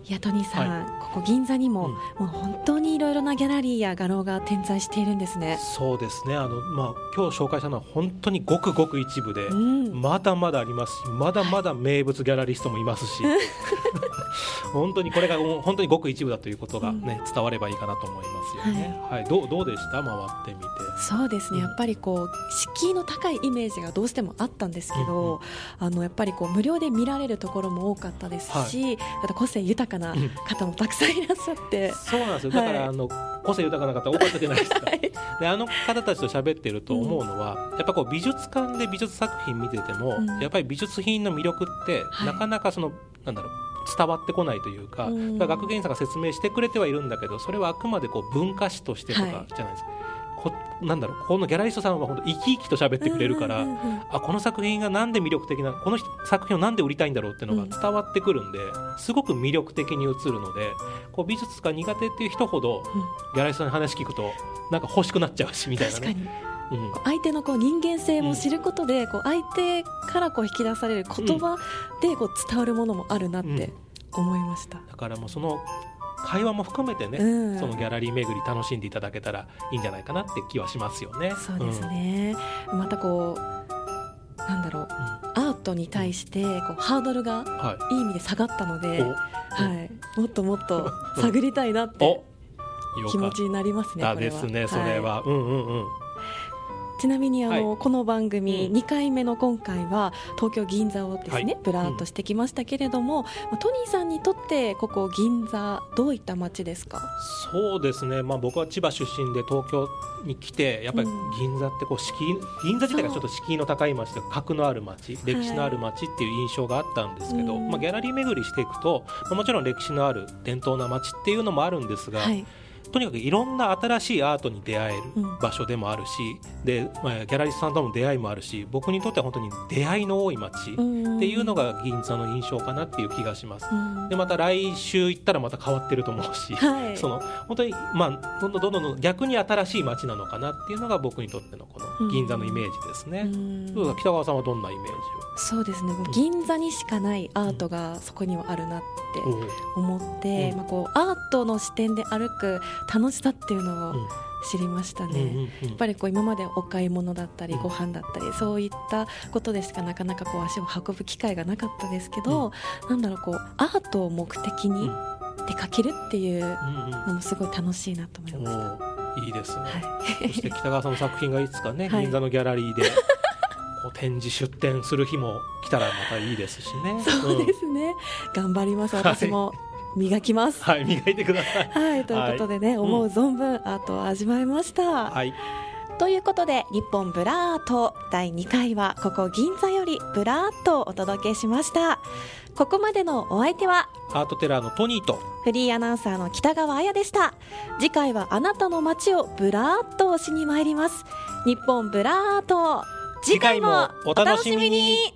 Speaker 2: いやトニーさん、ここ銀座にも、
Speaker 1: うん。
Speaker 2: もう本当にいろいろなギャラリーや画廊が点在しているんですね。
Speaker 1: そうですね。あの、まあ、今日紹介したのは本当にごくごく一部で、
Speaker 2: うん、
Speaker 1: まだまだありますしまだまだ名物ギャラリストもいますし 本当にこれが本当にごく一部だということが、ね伝わればいいかなと思いますよね。はい。どうどうでした？回ってみて。
Speaker 2: そうですね、
Speaker 1: うん。
Speaker 2: やっぱりこう敷居の高いイメージがどうしてもあったんですけど、あのやっぱりこう無料で見られるところも多かったですし、あと個性豊かな
Speaker 1: うん。
Speaker 2: 方もたくさんいらっしゃって、
Speaker 1: そうなんですよ。だから、
Speaker 2: はい。
Speaker 1: あの個性豊かな方多かったじゃないですか。
Speaker 2: は い
Speaker 1: であの方たちと喋ってると思うのは、やっぱこう美術館で美術作品見てても、
Speaker 2: うん。
Speaker 1: やっぱり美術品の魅力って、
Speaker 2: はい。
Speaker 1: なかなかそのなんだろう伝わってこないというか、
Speaker 2: うん。
Speaker 1: 学芸員さんが説明してくれてはいるんだけどそれはあくまでこう文化史としてとかじゃ
Speaker 2: はい
Speaker 1: ないですか。こなんだろうこのギャラリストさんは本当生き生きと喋ってくれるから、
Speaker 2: うんうんうんうん。
Speaker 1: あこの作品がなんで魅力的なこの人作品をなんで売りたいんだろうっていうのが伝わってくるんで、すごく魅力的に映るのでこう美術が苦手っていう人ほど、ギャラリストに話聞くとなんか欲しくなっちゃうしみたいなね。
Speaker 2: に。
Speaker 1: うん。
Speaker 2: 相手のこう人間性を知ることで、こう相手からこう引き出される言葉でこう伝わるものもあるなって思いました。
Speaker 1: だからもうその会話も含めてね、
Speaker 2: うん。
Speaker 1: そのギャラリー巡り楽しんでいただけたらいいんじゃないかなって気はしますよね。
Speaker 2: そうですね、またこうなんだろう。
Speaker 1: うん。
Speaker 2: アートに対してこうハードルが
Speaker 1: うんはい。
Speaker 2: い意味で下がったので、
Speaker 1: お
Speaker 2: はい、もっともっと 探りたいなって気持ちになりますね。
Speaker 1: ですねそれは、うんうんうん
Speaker 2: ちなみにあの、この番組
Speaker 1: うん。
Speaker 2: 2回目の今回は東京銀座をですね、
Speaker 1: はい。
Speaker 2: ブラーっとしてきましたけれども、まあトニーさんにとってここ銀座どういった街ですか？
Speaker 1: そうですね、まあ、僕は千葉出身で東京に来てやっぱり
Speaker 2: うん。
Speaker 1: 銀座ってこう敷居銀座自体がちょっと敷居の高い街で格のある街歴史のある街っていう印象があったんですけど、
Speaker 2: うん。
Speaker 1: まあ、ギャラリー巡りしていくと、まあもちろん歴史のある伝統な街っていうのもあるんですが、
Speaker 2: はい、
Speaker 1: とにかくいろんな新しいアートに出会える
Speaker 2: うん。
Speaker 1: 場所でもあるし、で、まあ、ギャラリストさんとの出会いもあるし僕にとっては本当に出会いの多い街っていうのが銀座の印象かなっていう気がします。
Speaker 2: うん。
Speaker 1: でまた来週行ったらまた変わってると思うし、
Speaker 2: はい。
Speaker 1: その本当にまあどんどんどんどん逆に新しい街なのかなっていうのが僕にとってのこの銀座のイメージですね。
Speaker 2: うん。
Speaker 1: 北川さんはどんなイメージ
Speaker 2: そうですね。銀座にしかないアートがそこにはあるなって
Speaker 1: を、
Speaker 2: 思って、
Speaker 1: うん。
Speaker 2: まあ、こうアートの視点で歩く楽しさっていうのを
Speaker 1: うん。
Speaker 2: 知りましたね。
Speaker 1: うんうんうん。
Speaker 2: やっぱりこう今までお買い物だったり
Speaker 1: うん
Speaker 2: ご飯だったりそういったことでしかなかなかこう足を運ぶ機会がなかったですけど、なんだろうこうアートを目的に出かけるっていうのも、うんすごい楽しいなと思い
Speaker 1: うん
Speaker 2: ました。
Speaker 1: おーいいですね。
Speaker 2: はい。
Speaker 1: そして北川さんの作品がいつかね、
Speaker 2: はい。
Speaker 1: 銀座のギャラリーで展示出展する日も来たらまたいいですしね。
Speaker 2: そうですね、頑張ります。私も磨きます。
Speaker 1: はい、磨いてください。
Speaker 2: はい、ということでね、思う存分アートを味わいました。
Speaker 1: はい、
Speaker 2: ということで日本ブラーっと第2回はここ銀座よりブラーっとお届けしました。ここまでのお相手は
Speaker 1: アートテラーのトニーと。
Speaker 2: フリーアナウンサーの北川彩でした。次回はあなたの街をブラーっとしに参ります。日本ブラーっと次回もお楽しみに